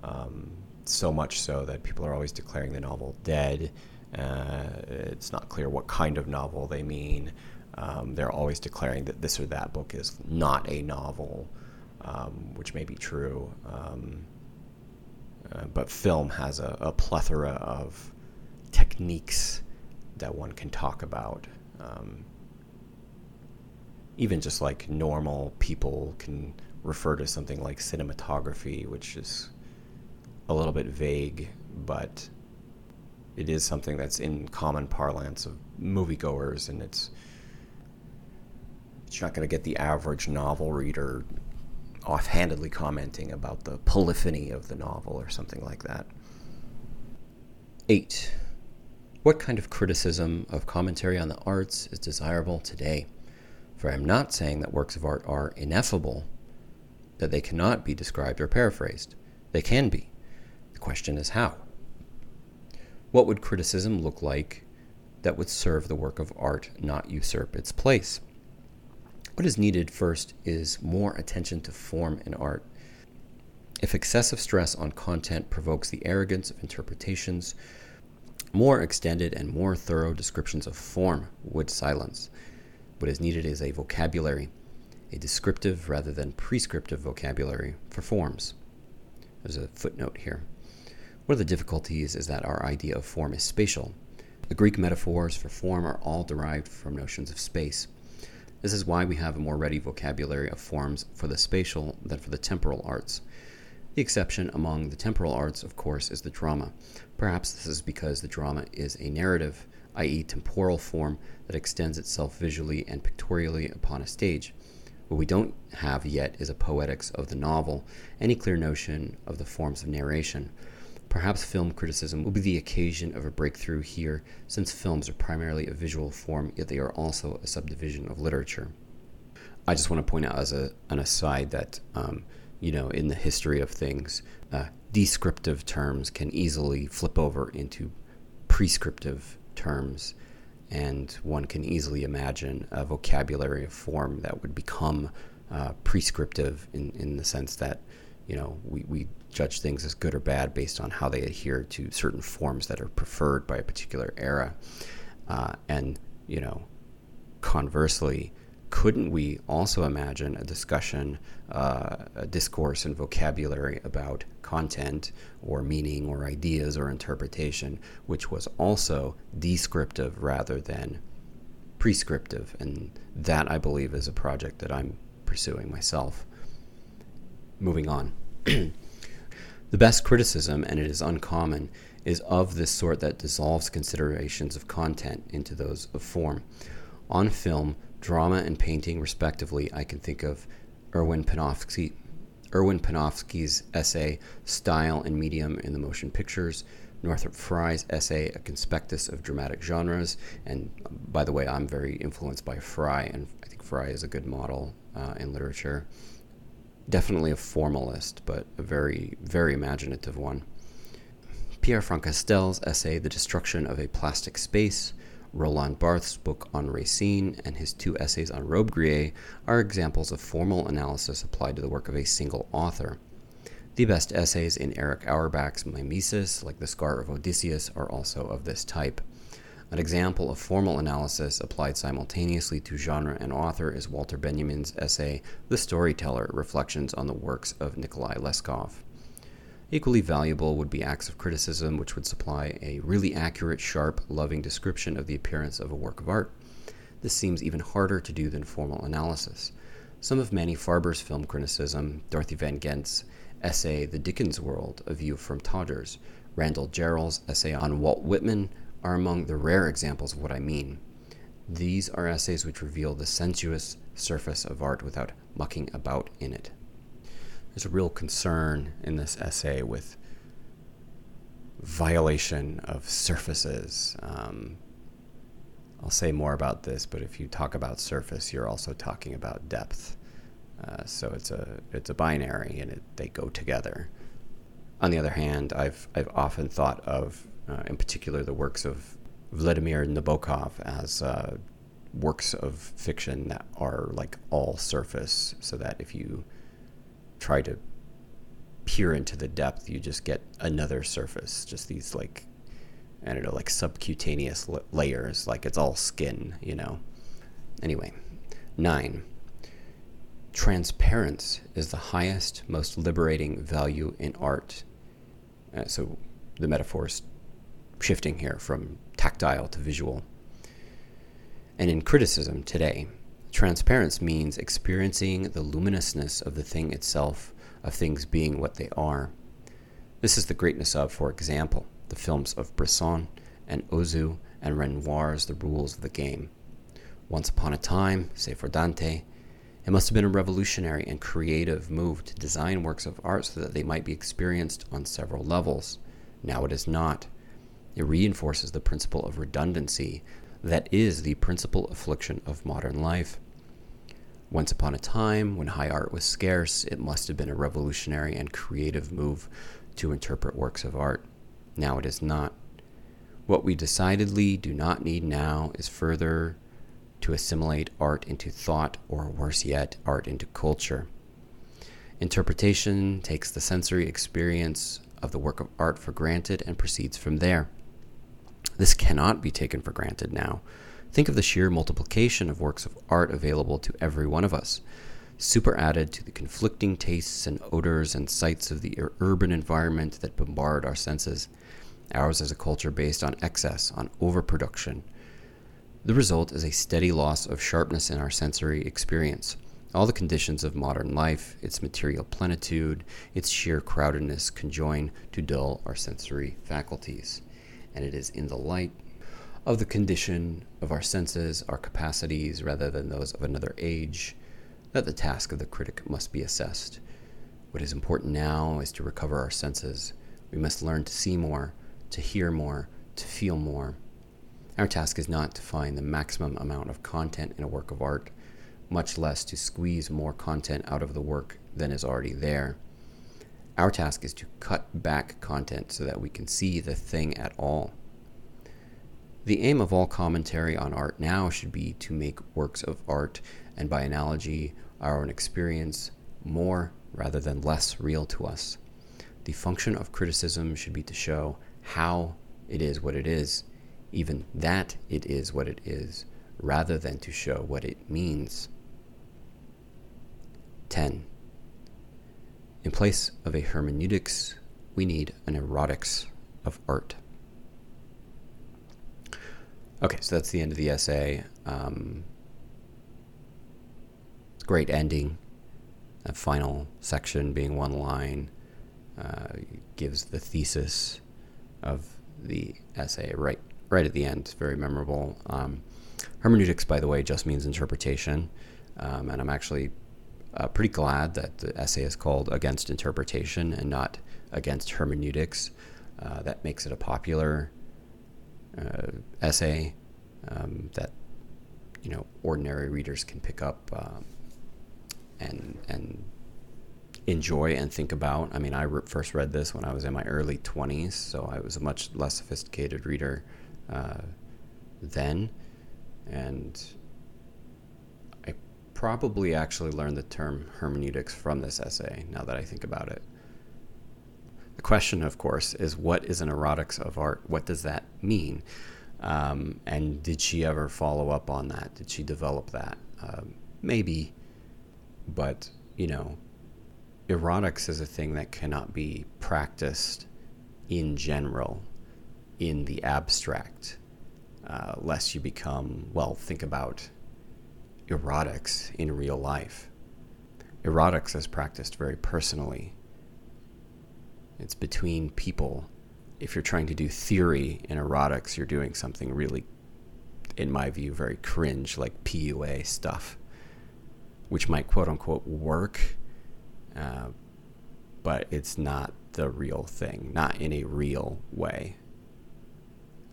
Um, so much so that people are always declaring the novel dead. Uh, it's not clear what kind of novel they mean. Um, they're always declaring that this or that book is not a novel, um, which may be true. Um, uh, but film has a, a, plethora of techniques that one can talk about. Um, even just like normal people can refer to something like cinematography, which is a little bit vague, but it is something that's in common parlance of moviegoers, and it's you're not going to get the average novel reader offhandedly commenting about the polyphony of the novel or something like that. 8. What kind of criticism of commentary on the arts is desirable today? For I am not saying that works of art are ineffable, that they cannot be described or paraphrased. They can be. The question is how. What would criticism look like that would serve the work of art, not usurp its place? What is needed first is more attention to form in art. If excessive stress on content provokes the arrogance of interpretations, more extended and more thorough descriptions of form would silence. What is needed is a vocabulary, a descriptive rather than prescriptive vocabulary for forms. There's a footnote here. One of the difficulties is that our idea of form is spatial. The Greek metaphors for form are all derived from notions of space. This is why we have a more ready vocabulary of forms for the spatial than for the temporal arts. The exception among the temporal arts, of course, is the drama. Perhaps this is because the drama is a narrative, i.e., temporal form that extends itself visually and pictorially upon a stage. What we don't have yet is a poetics of the novel, any clear notion of the forms of narration. Perhaps film criticism will be the occasion of a breakthrough here, since films are primarily a visual form, yet they are also a subdivision of literature. I just want to point out as a, an aside that, um, you know, in the history of things, uh, descriptive terms can easily flip over into prescriptive terms, and one can easily imagine a vocabulary of form that would become uh, prescriptive in, in the sense that, you know, we, we judge things as good or bad based on how they adhere to certain forms that are preferred by a particular era. Uh, and, you know, conversely, couldn't we also imagine a discussion, uh, discourse and vocabulary about content or meaning or ideas or interpretation, which was also descriptive rather than prescriptive? And that, I believe, is a project that I'm pursuing myself. Moving on. The best criticism, and it is uncommon, is of this sort that dissolves considerations of content into those of form. On film, drama, and painting, respectively, I can think of Erwin Panofsky, Erwin Panofsky's essay Style and Medium in the Motion Pictures, Northrop Frye's essay A Conspectus of Dramatic Genres, and by the way, I'm very influenced by Frye, and I think Frye is a good model uh, in literature definitely a formalist, but a very, very imaginative one. Pierre Francastel's essay, The Destruction of a Plastic Space, Roland Barthes' book on Racine, and his two essays on Robbe-Grillet are examples of formal analysis applied to the work of a single author. The best essays in Erich Auerbach's Mimesis, like The Scar of Odysseus, are also of this type. An example of formal analysis applied simultaneously to genre and author is Walter Benjamin's essay, The Storyteller Reflections on the Works of Nikolai Leskov. Equally valuable would be acts of criticism, which would supply a really accurate, sharp, loving description of the appearance of a work of art. This seems even harder to do than formal analysis. Some of Manny Farber's film criticism, Dorothy Van Ghent's essay The Dickens World, A View from Todgers, Randall Jarrell's essay on Walt Whitman are among the rare examples of what I mean. These are essays which reveal the sensuous surface of art without mucking about in it. There's a real concern in this essay with violation of surfaces. Um, I'll say more about this, but if you talk about surface, you're also talking about depth. Uh, so it's a it's a binary, and it, they go together. On the other hand, I've I've often thought of, uh, in particular, the works of Vladimir Nabokov as uh, works of fiction that are like all surface, so that if you try to peer into the depth, you just get another surface, just these like I don't know, like subcutaneous layers, like it's all skin, you know. Anyway, nine. Transparence is the highest, most liberating value in art. Uh, so the metaphor's shifting here from tactile to visual. And in criticism today, transparence means experiencing the luminousness of the thing itself, of things being what they are. This is the greatness of, for example, the films of Bresson and Ozu and Renoir's The Rules of the Game. Once upon a time, say for Dante, it must have been a revolutionary and creative move to design works of art so that they might be experienced on several levels. Now it is not. It reinforces the principle of redundancy that is the principal affliction of modern life. Once upon a time, when high art was scarce, it must have been a revolutionary and creative move to interpret works of art. Now it is not. What we decidedly do not need now is further to assimilate art into thought, or worse yet, art into culture. Interpretation takes the sensory experience of the work of art for granted and proceeds from there. This cannot be taken for granted now. Think of the sheer multiplication of works of art available to every one of us, superadded to the conflicting tastes and odors and sights of the urban environment that bombard our senses. Ours is a culture based on excess, on overproduction. The result is a steady loss of sharpness in our sensory experience. All the conditions of modern life, its material plenitude, its sheer crowdedness, conjoin to dull our sensory faculties. And it is in the light of the condition of our senses, our capacities, rather than those of another age, that the task of the critic must be assessed. What is important now is to recover our senses. We must learn to see more, to hear more, to feel more. Our task is not to find the maximum amount of content in a work of art, much less to squeeze more content out of the work than is already there. Our task is to cut back content so that we can see the thing at all. The aim of all commentary on art now should be to make works of art, and by analogy, our own experience, more rather than less real to us. The function of criticism should be to show how it is what it is, even that it is what it is, rather than to show what it means. 10. In place of a hermeneutics, we need an erotics of art. Okay, so that's the end of the essay. Um, great ending. That final section being one line uh, gives the thesis of the essay right right at the end. It's very memorable. Um, hermeneutics, by the way, just means interpretation, um, and I'm actually uh, pretty glad that the essay is called Against Interpretation and not Against Hermeneutics. Uh, that makes it a popular uh, essay um, that you know ordinary readers can pick up um, and and enjoy and think about. I mean, I re- first read this when I was in my early 20s, so I was a much less sophisticated reader uh, then, and probably actually learned the term hermeneutics from this essay. Now that I think about it. The question, of course, is what is an erotics of art? What does that mean? Um, and did she ever follow up on that? Did she develop that? Um, maybe, but you know, erotics is a thing that cannot be practiced in general, in the abstract, uh, lest you become, well, think about erotics in real life. Erotics is practiced very personally It's between people. If you're trying to do theory in erotics, you're doing something really, in my view, very cringe, like PUA stuff, which might quote unquote work, uh, but it's not the real thing, not in a real way.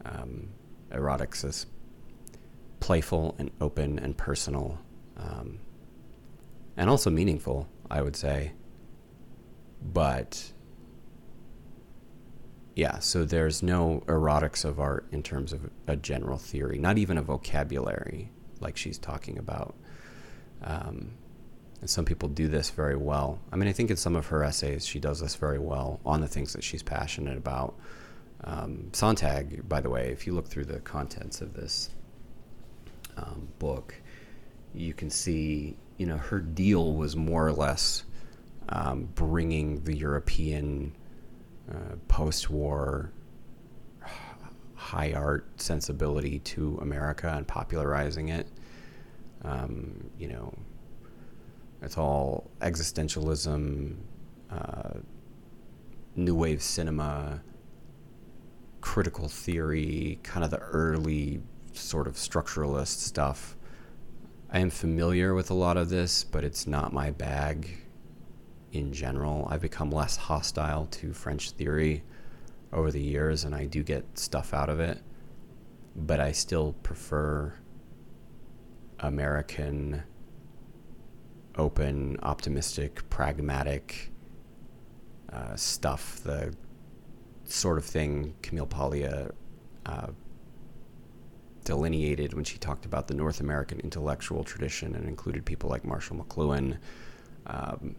Um, erotics is playful and open and personal, um, and also meaningful, I would say. But yeah, so there's no erotics of art in terms of a general theory, not even a vocabulary like she's talking about. Um, and some people do this very well. I mean, I think in some of her essays, she does this very well on the things that she's passionate about. Um, Sontag, by the way, if you look through the contents of this um, book, you can see, you know, her deal was more or less um, bringing the European uh, post war high art sensibility to America and popularizing it. Um, you know, it's all existentialism, uh, new wave cinema, critical theory, kind of the early sort of structuralist stuff. I am familiar with a lot of this, but it's not my bag in general. I've become less hostile to French theory over the years, and I do get stuff out of it, but I still prefer American, open, optimistic, pragmatic uh, stuff. The sort of thing Camille Paglia uh, delineated when she talked about the North American intellectual tradition and included people like Marshall McLuhan. Um,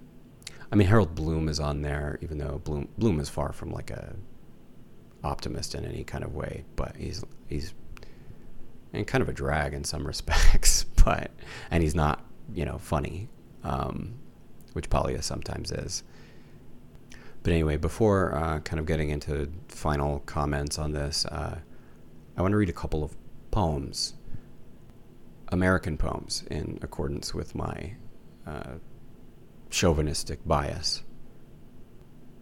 I mean, Harold Bloom is on there, even though Bloom Bloom is far from like a optimist in any kind of way, but he's he's and kind of a drag in some respects, but and he's not you know funny, um, which Paglia sometimes is. But anyway, before uh, kind of getting into final comments on this, uh, I want to read a couple of poems, American poems, in accordance with my uh, chauvinistic bias,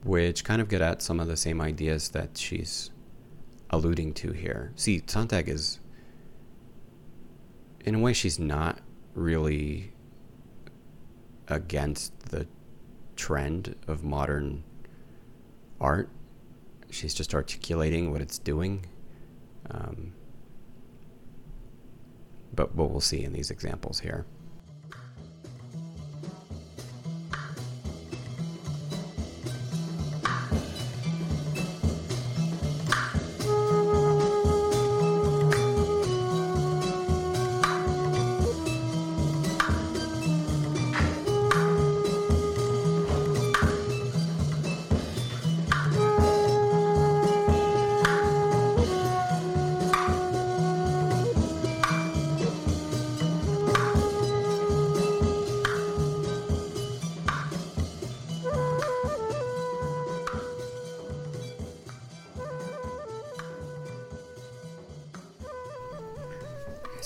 which kind of get at some of the same ideas that she's alluding to here. See, Sontag is, in a way, she's not really against the trend of modern art. She's just articulating what it's doing. Um, but what we'll see in these examples here.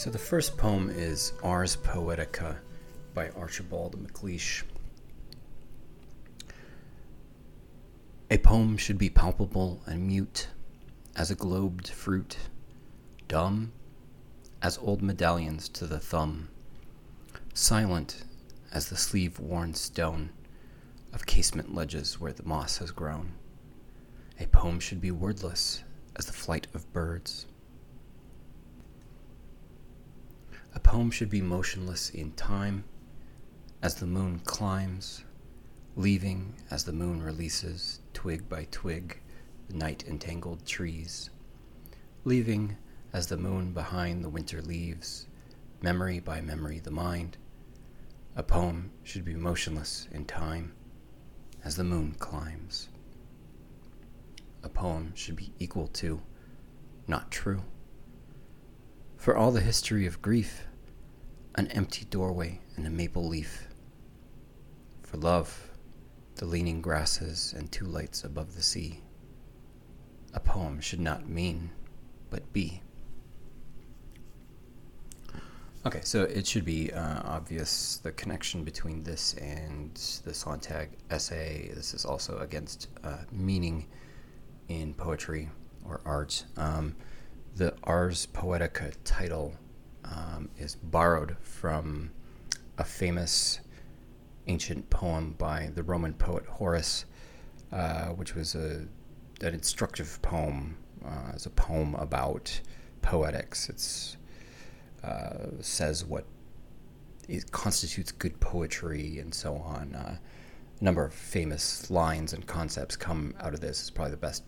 So the first poem is Ars Poetica by Archibald MacLeish. A poem should be palpable and mute as a globed fruit, dumb as old medallions to the thumb, silent as the sleeve worn stone of casement ledges where the moss has grown. A poem should be wordless as the flight of birds A poem should be motionless in time as the moon climbs, leaving as the moon releases, twig by twig, the night entangled trees, leaving as the moon behind the winter leaves, memory by memory the mind. A poem should be motionless in time as the moon climbs. A poem should be equal to, not true. For all the history of grief, an empty doorway and a maple leaf. For love, the leaning grasses and two lights above the sea. A poem should not mean, but be. Okay, so it should be uh, obvious the connection between this and the Sontag essay. This is also against uh, meaning in poetry or art. Um, the Ars Poetica title um, is borrowed from a famous ancient poem by the Roman poet Horace, uh, which was a, an instructive poem. Uh, it's a poem about poetics. It uh, says what constitutes good poetry and so on. Uh, a number of famous lines and concepts come out of this. It's probably the best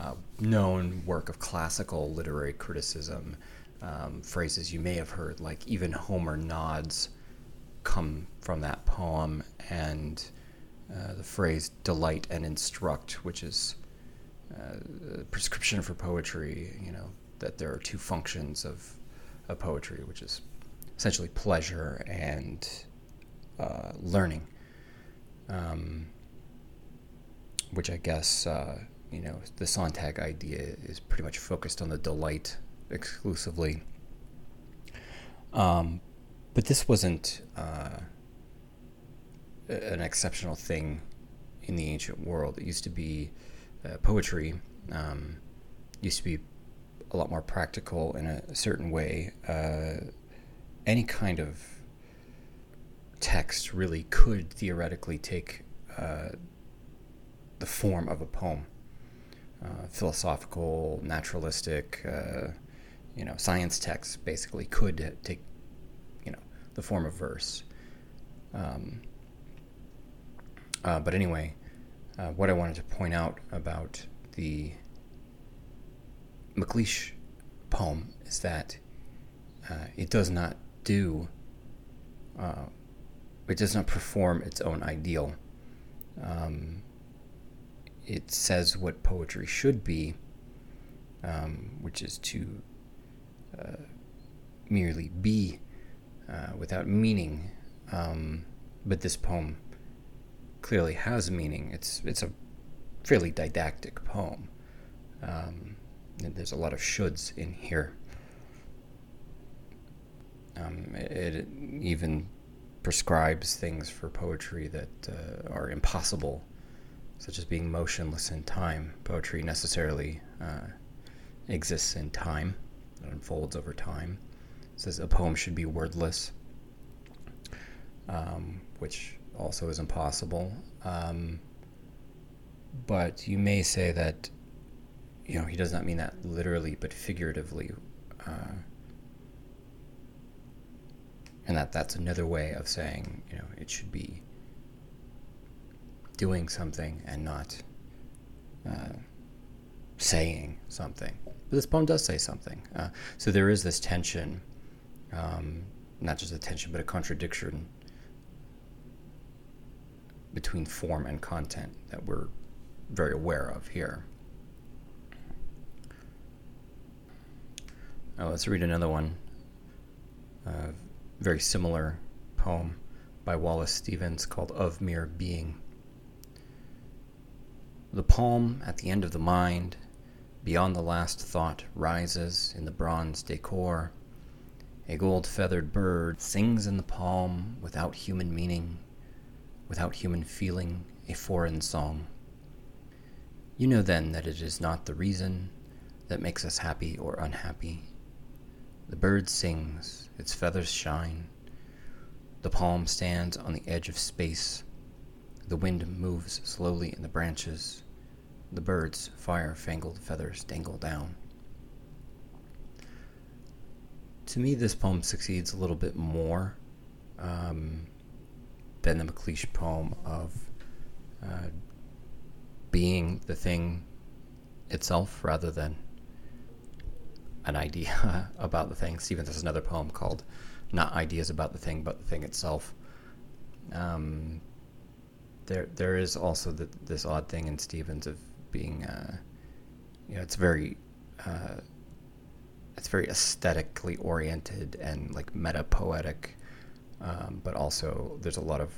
uh, known work of classical literary criticism. Um, phrases you may have heard, like even Homer nods, come from that poem, and uh, the phrase delight and instruct, which is uh, a prescription for poetry, you know, that there are two functions of of poetry, which is essentially pleasure and uh, learning, um, which I guess uh, you know the Sontag idea is pretty much focused on the delight exclusively. Um, but this wasn't uh, an exceptional thing in the ancient world. It used to be uh, poetry. Um, used to be a lot more practical in a certain way. Uh, any kind of text really could theoretically take uh, the form of a poem. Uh, philosophical, naturalistic, uh, you know, science texts basically could take, you know, the form of verse. Um, uh, but anyway, uh, what I wanted to point out about the MacLeish poem is that uh, it does not do, it does not perform its own ideal. Um, it says what poetry should be, um, which is to uh, merely be uh, without meaning. Um, but this poem clearly has meaning. It's it's a fairly didactic poem. Um, there's a lot of shoulds in here. Um, it, it, even prescribes things for poetry that uh, are impossible, such as being motionless in time. Poetry necessarily uh, exists in time, it unfolds over time. It says a poem should be wordless, um, which also is impossible. Um, but you may say that you know, he does not mean that literally, but figuratively. Uh, and that that's another way of saying, you know, it should be doing something and not uh, saying something. But this poem does say something. Uh, so there is this tension, um, not just a tension, but a contradiction between form and content that we're very aware of here. Oh, let's read another one. Very similar poem by Wallace Stevens called Of Mere Being. The palm at the end of the mind, beyond the last thought, rises in the bronze decor. A gold feathered bird sings in the palm without human meaning, without human feeling, a foreign song. You know then that it is not the reason that makes us happy or unhappy the bird sings, its feathers shine. The palm stands on the edge of space. The wind moves slowly in the branches. The bird's fire fangled feathers dangle down. To me, this poem succeeds a little bit more um, than the MacLeish poem of uh, being the thing itself rather than an idea about the thing. Stevens has another poem called "Not Ideas About the Thing, but the Thing Itself." Um, there, there is also the, this odd thing in Stevens of being, uh, you know, it's very, uh, it's very aesthetically oriented and like meta poetic, um, but also there's a lot of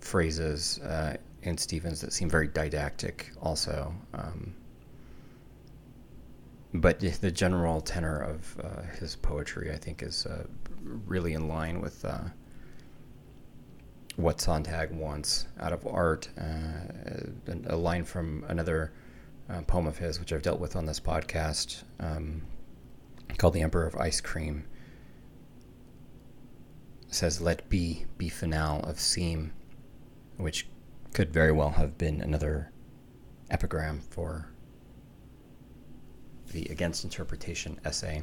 phrases uh, in Stevens that seem very didactic. Also, um, but the general tenor of uh, his poetry, I think, is uh, really in line with uh, what Sontag wants out of art. Uh, a line from another uh, poem of his, which I've dealt with on this podcast, um, called "The Emperor of Ice Cream," says, "Let be be finale of seem," which could very well have been another epigram for the Against Interpretation essay.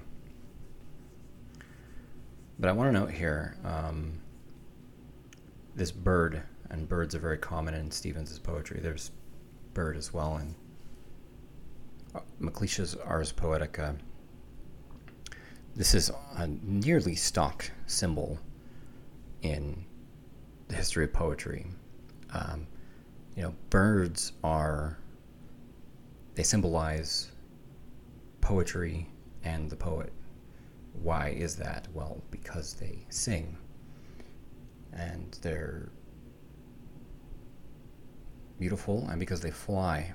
But I want to note here um, this bird, and birds are very common in Stevens' poetry. There's bird as well in uh, MacLeish's Ars Poetica. This is a nearly stock symbol in the history of poetry. Um, you know, birds are, they symbolize poetry and the poet. Why is that? Well, because they sing and they're beautiful and because they fly.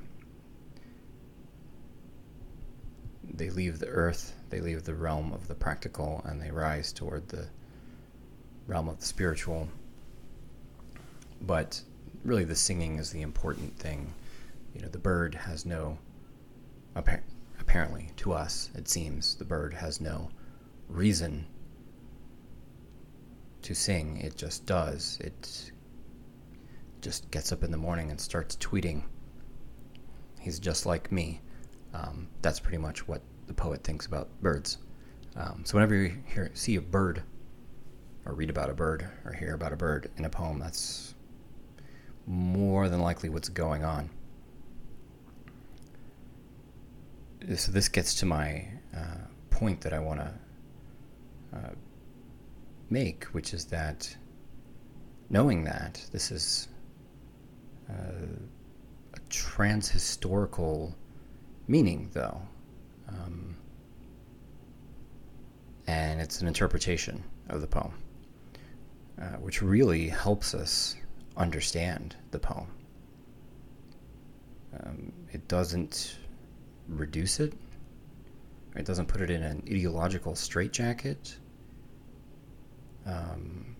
They leave the earth, they leave the realm of the practical, and they rise toward the realm of the spiritual. But really, the singing is the important thing. You know, the bird has no, apparently, to us, it seems, the bird has no reason to sing. It just does. It just gets up in the morning and starts tweeting. He's just like me. Um, that's pretty much what the poet thinks about birds. Um, so whenever you hear, see a bird, or read about a bird, or hear about a bird in a poem, that's more than likely what's going on. So this gets to my uh, point that I want to uh, make, which is that knowing that this is uh, a transhistorical meaning, though, um, and it's an interpretation of the poem, uh, which really helps us understand the poem. Um, it doesn't reduce it. It doesn't put it in an ideological straitjacket. Um,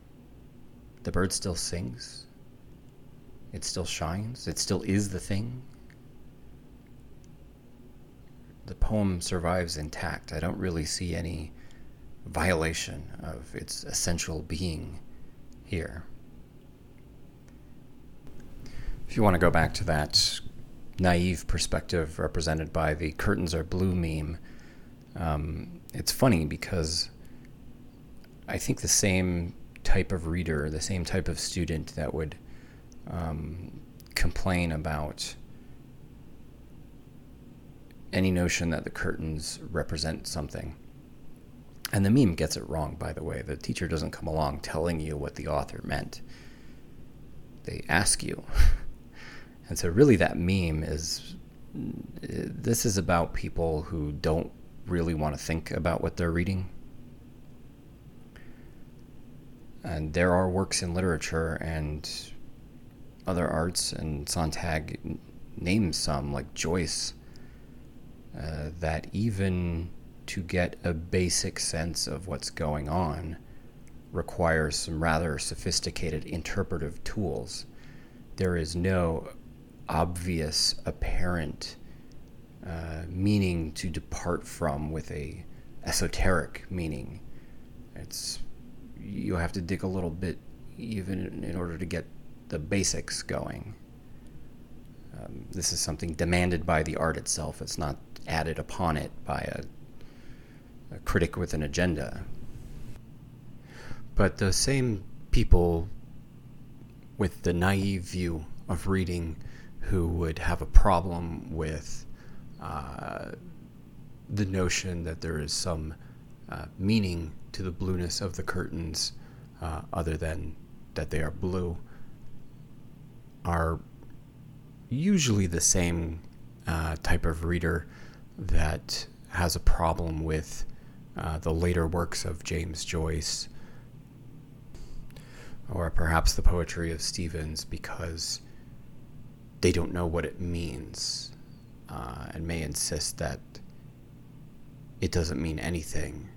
the bird still sings. It still shines. It still is the thing. The poem survives intact. I don't really see any violation of its essential being here. If you want to go back to that naive perspective represented by the curtains are blue meme, um, it's funny because I think the same type of reader, the same type of student that would um, complain about any notion that the curtains represent something. And the meme gets it wrong, by the way. The teacher doesn't come along telling you what the author meant, they ask you. and so, really, that meme is this is about people who don't really want to think about what they're reading And there are works in literature and other arts, and Sontag names some, like Joyce, uh, that even to get a basic sense of what's going on requires some rather sophisticated interpretive tools. There is no obvious, apparent uh, meaning to depart from with a esoteric meaning. It's you have to dig a little bit even in order to get the basics going. Um, this is something demanded by the art itself. It's not added upon it by a, a critic with an agenda. But the same people with the naive view of reading who would have a problem with uh, the notion that there is some uh, meaning to the blueness of the curtains, uh, other than that they are blue, are usually the same uh, type of reader that has a problem with uh, the later works of James Joyce or perhaps the poetry of Stevens because they don't know what it means uh, and may insist that it doesn't mean anything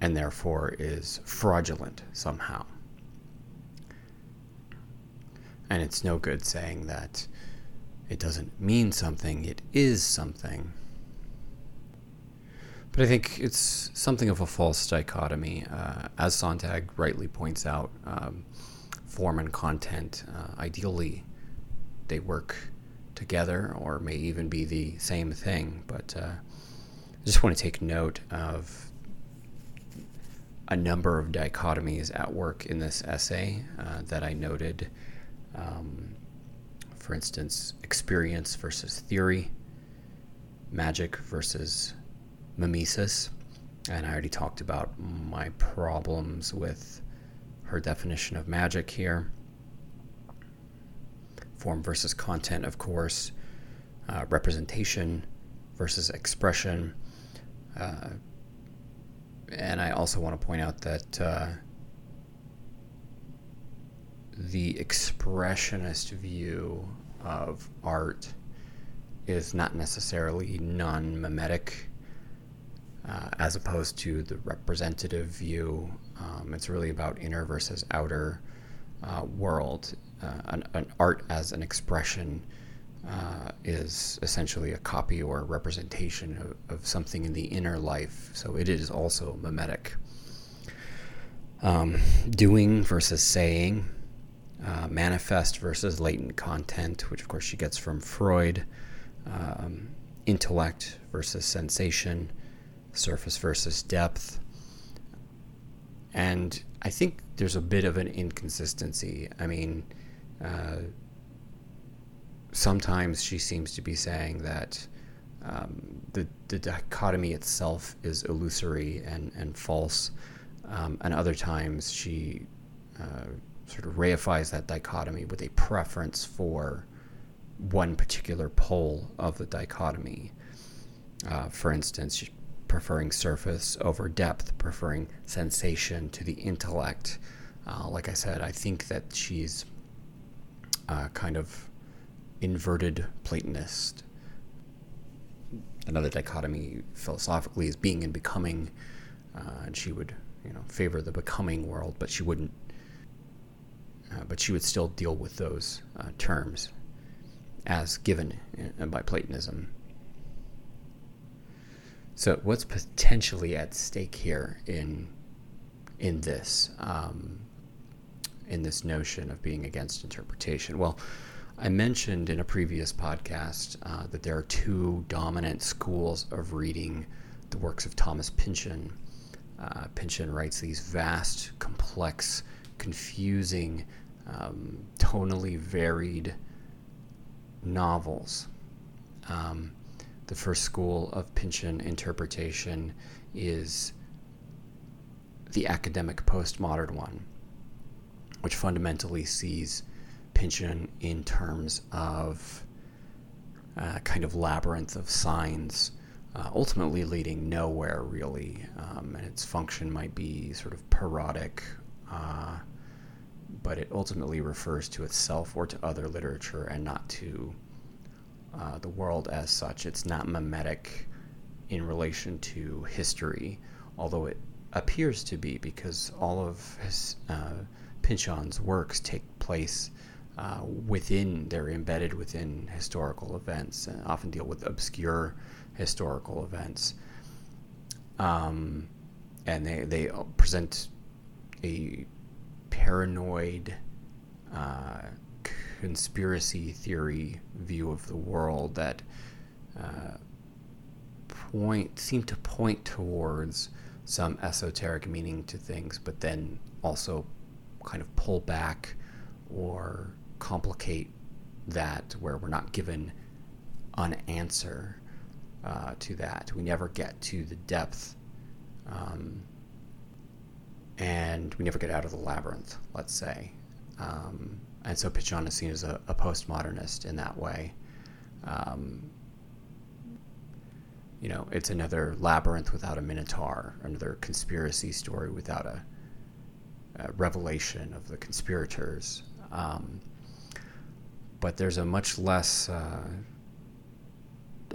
and therefore is fraudulent somehow. And it's no good saying that it doesn't mean something, it is something. But I think it's something of a false dichotomy. Uh, as Sontag rightly points out, um, form and content, uh, ideally, they work together or may even be the same thing. But uh, I just want to take note of a number of dichotomies at work in this essay uh, that I noted. Um, for instance, experience versus theory, magic versus mimesis. And I already talked about my problems with her definition of magic here. Form versus content, of course, uh, representation versus expression. Uh, and I also want to point out that uh, the expressionist view of art is not necessarily non mimetic, uh, as opposed to the representative view. Um, it's really about inner versus outer uh, world. Uh, an, an, art as an expression uh, is essentially a copy or a representation of, of, something in the inner life. So it is also mimetic. Um, doing versus saying, uh, manifest versus latent content, which of course she gets from Freud, um, intellect versus sensation, surface versus depth. And I think there's a bit of an inconsistency. I mean, uh, sometimes she seems to be saying that um, the, the dichotomy itself is illusory and, and false, um, and other times she uh, sort of reifies that dichotomy with a preference for one particular pole of the dichotomy. Uh, for instance, preferring surface over depth, preferring sensation to the intellect. Uh, like I said, I think that she's uh, kind of inverted Platonist. Another dichotomy philosophically is being and becoming, uh, and she would, you know, favor the becoming world, but she wouldn't. Uh, but she would still deal with those uh, terms as given uh, by Platonism. So, what's potentially at stake here in in this um, in this notion of being against interpretation? Well, I mentioned in a previous podcast uh, that there are two dominant schools of reading the works of Thomas Pynchon. Uh, Pynchon writes these vast, complex, confusing, um, tonally varied novels. Um, the first school of Pynchon interpretation is the academic postmodern one, which fundamentally sees Pynchon in terms of uh, kind of labyrinth of signs, uh, ultimately leading nowhere really. Um, and its function might be sort of parodic, uh, but it ultimately refers to itself or to other literature and not to uh, the world as such. It's not mimetic in relation to history, although it appears to be because all of his, uh, works take place uh, within, they're embedded within historical events and often deal with obscure historical events. Um, and they, they present a paranoid uh, conspiracy theory view of the world that uh, point seem to point towards some esoteric meaning to things, but then also kind of pull back or complicate that where we're not given an answer uh, to that. We never get to the depth, um, and we never get out of the labyrinth, let's say. Um, and so Pynchon is seen as a, a postmodernist in that way. Um, you know, it's another labyrinth without a minotaur, another conspiracy story without a, a revelation of the conspirators. Um, but there's a much less uh,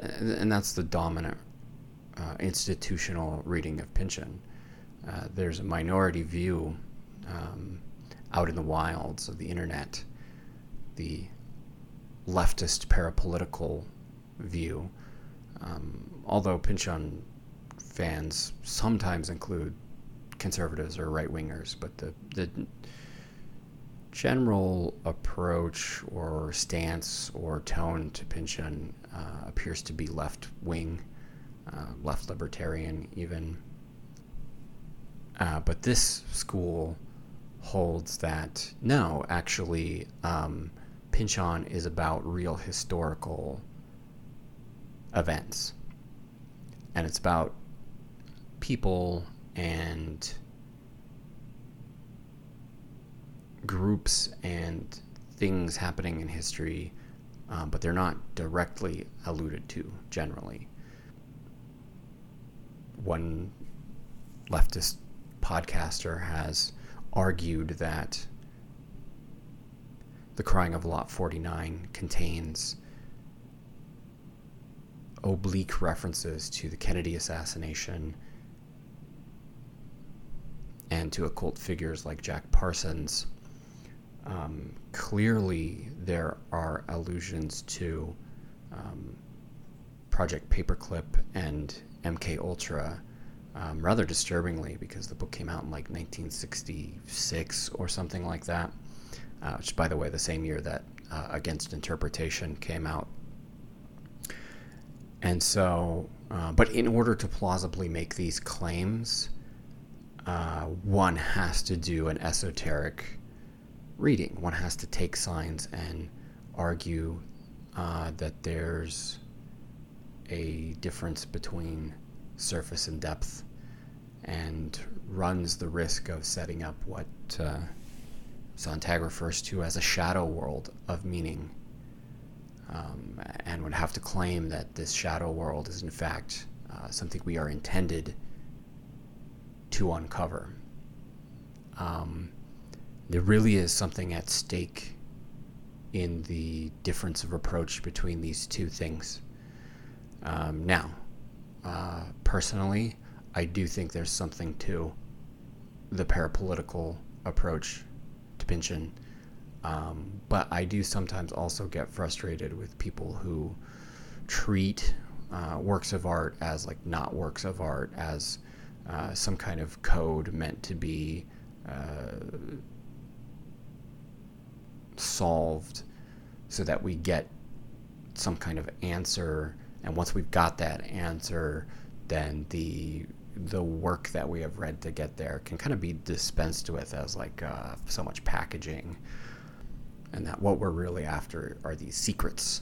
and that's the dominant uh, institutional reading of Pynchon. Uh, there's a minority view um, out in the wilds of the internet, the leftist parapolitical view. Um, although Pynchon fans sometimes include conservatives or right wingers, but the, the general approach or stance or tone to Pynchon uh, appears to be left wing, uh, left libertarian, even. Uh, but this school holds that no, actually, um, Pynchon is about real historical events. And it's about people and groups and things happening in history, um, but they're not directly alluded to generally. One leftist podcaster has argued that the Crying of Lot 49 contains oblique references to the Kennedy assassination and to occult figures like Jack Parsons. Um, clearly, there are allusions to um, Project Paperclip and MK Ultra. Um, rather disturbingly, because the book came out in like 1966 or something like that uh, which, by the way, the same year that uh, Against Interpretation came out. And so, uh, but in order to plausibly make these claims, uh, one has to do an esoteric reading. One has to take signs and argue uh, that there's a difference between surface and depth and runs the risk of setting up what uh, Sontag refers to as a shadow world of meaning, um, and would have to claim that this shadow world is in fact uh, something we are intended to uncover. Um, there really is something at stake in the difference of approach between these two things. Um, now, uh, personally, I do think there's something to the parapolitical approach to Um, but I do sometimes also get frustrated with people who treat uh, works of art as like not works of art, as uh, some kind of code meant to be uh, solved so that we get some kind of answer. And once we've got that answer, then the the work that we have read to get there can kind of be dispensed with as like uh, so much packaging, and that what we're really after are these secrets.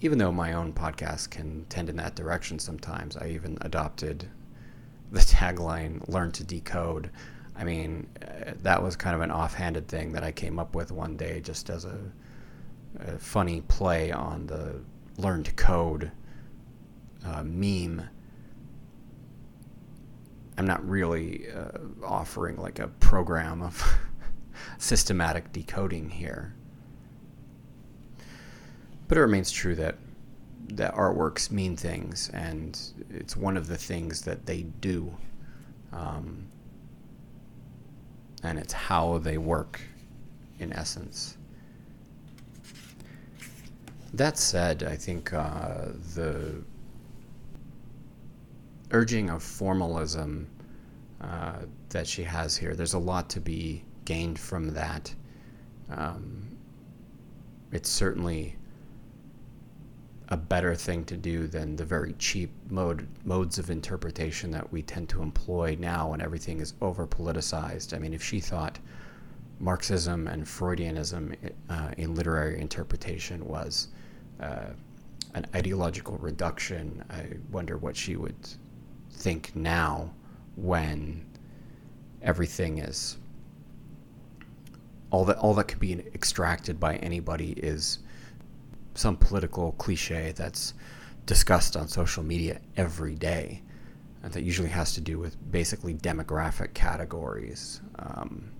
Even though my own podcast can tend in that direction sometimes, I even adopted the tagline "Learn to Decode." I mean, uh, that was kind of an offhanded thing that I came up with one day just as a, a funny play on the "Learn to Code" uh, meme I'm not really uh, offering like a program of systematic decoding here. But it remains true that that artworks mean things, and it's one of the things that they do. Um, and it's how they work, in essence. That said, I think uh, the urging of formalism uh, that she has here. There's a lot to be gained from that. Um, it's certainly a better thing to do than the very cheap mode modes of interpretation that we tend to employ now when everything is over politicized. I mean, if she thought Marxism and Freudianism uh, in literary interpretation was uh, an ideological reduction, I wonder what she would think now when everything is all that all that can be extracted by anybody is some political cliche that's discussed on social media every day and that usually has to do with basically demographic categories um,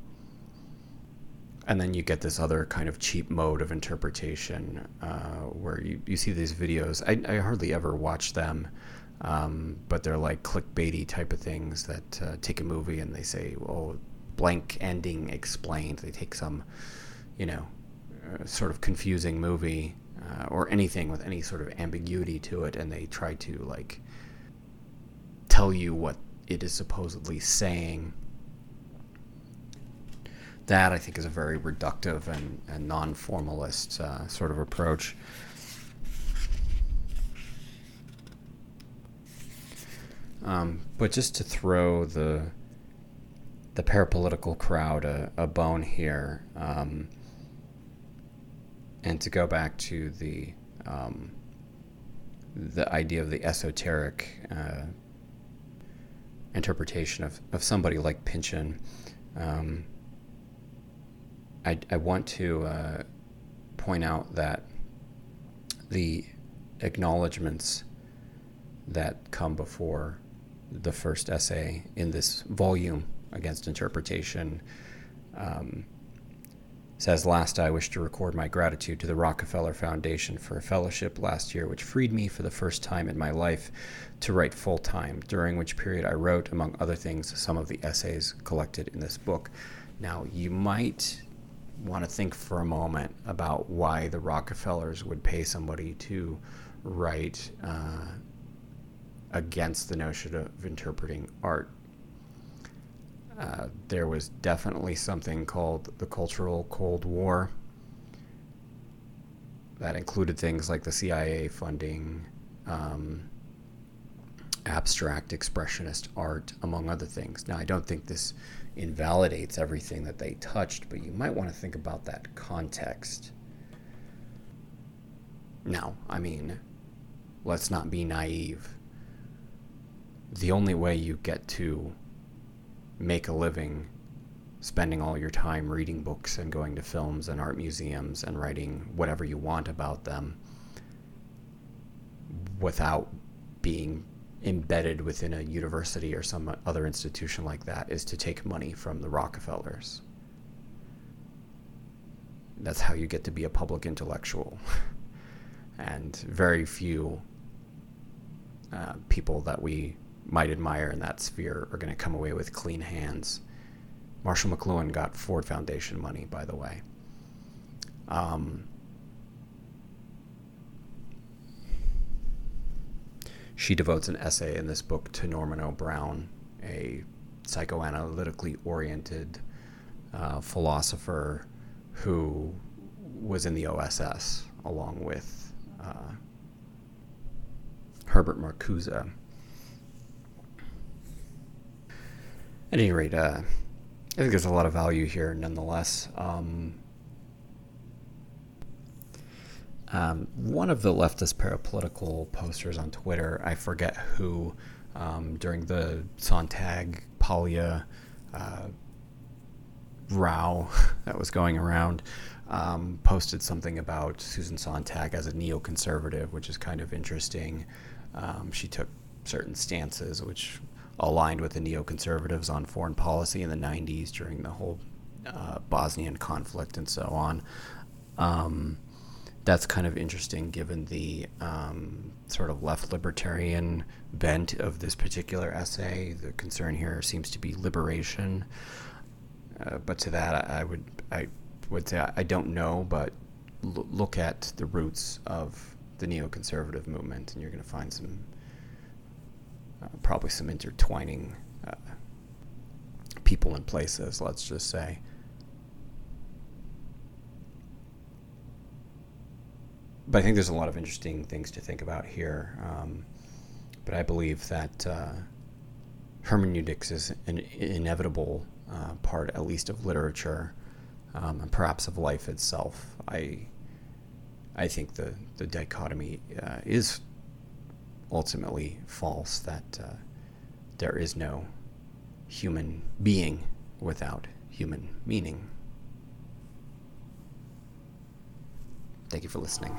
and then you get this other kind of cheap mode of interpretation uh, where you, you see these videos. I, I hardly ever watch them, um, but they're like clickbaity type of things that uh, take a movie and they say, "Oh, blank ending explained." They take some, you know, uh, sort of confusing movie uh, or anything with any sort of ambiguity to it, and they try to like tell you what it is supposedly saying that I think is a very reductive and, and non formalist uh, sort of approach. Um, but just to throw the the parapolitical crowd a, a bone here, um, and to go back to the um, the idea of the esoteric uh, interpretation of, of somebody like Pynchon. Um, I, I want to uh, point out that the acknowledgments that come before the first essay in this volume against interpretation um, says last i wish to record my gratitude to the rockefeller foundation for a fellowship last year which freed me for the first time in my life to write full time during which period i wrote among other things some of the essays collected in this book now you might want to think for a moment about why the Rockefellers would pay somebody to write uh, against the notion of interpreting art. Uh, there was definitely something called the Cultural Cold War that included things like the CIA funding um, abstract expressionist art, among other things. Now, I don't think this invalidates everything that they touched, but you might want to think about that context. Now, I mean, let's not be naive. The only way you get to make a living spending all your time reading books and going to films and art museums and writing whatever you want about them without being embedded within a university or some other institution like that is to take money from the Rockefellers. That's how you get to be a public intellectual. and very few uh, people that we might admire in that sphere are going to come away with clean hands. Marshall McLuhan got Ford Foundation money, by the way. Um, she devotes an essay in this book to Norman O. Brown, a psychoanalytically oriented uh, philosopher who was in the OSS along with uh, Herbert Marcuse. At any rate, uh, I think there's a lot of value here nonetheless. Um, Um, one of the leftist parapolitical posters on Twitter, I forget who, um, during the Sontag Paglia uh, row that was going around, um, posted something about Susan Sontag as a neoconservative, which is kind of interesting. Um, she took certain stances which aligned with the neoconservatives on foreign policy in the 90s during the whole uh, Bosnian conflict and so on. Um, that's kind of interesting given the um, sort of left libertarian bent of this particular essay. The concern here seems to be liberation. Uh, but to that, I would I would say I don't know, but l- look at the roots of the neoconservative movement, and you're going to find some uh, probably some intertwining uh, people and places. Let's just say. but I think there's a lot of interesting things to think about here. Um, but I believe that uh, hermeneutics is an inevitable uh, part, at least of literature, um, and perhaps of life itself. I I think the the dichotomy uh, is ultimately false. That uh, there is no human being without human meaning. Thank you for listening.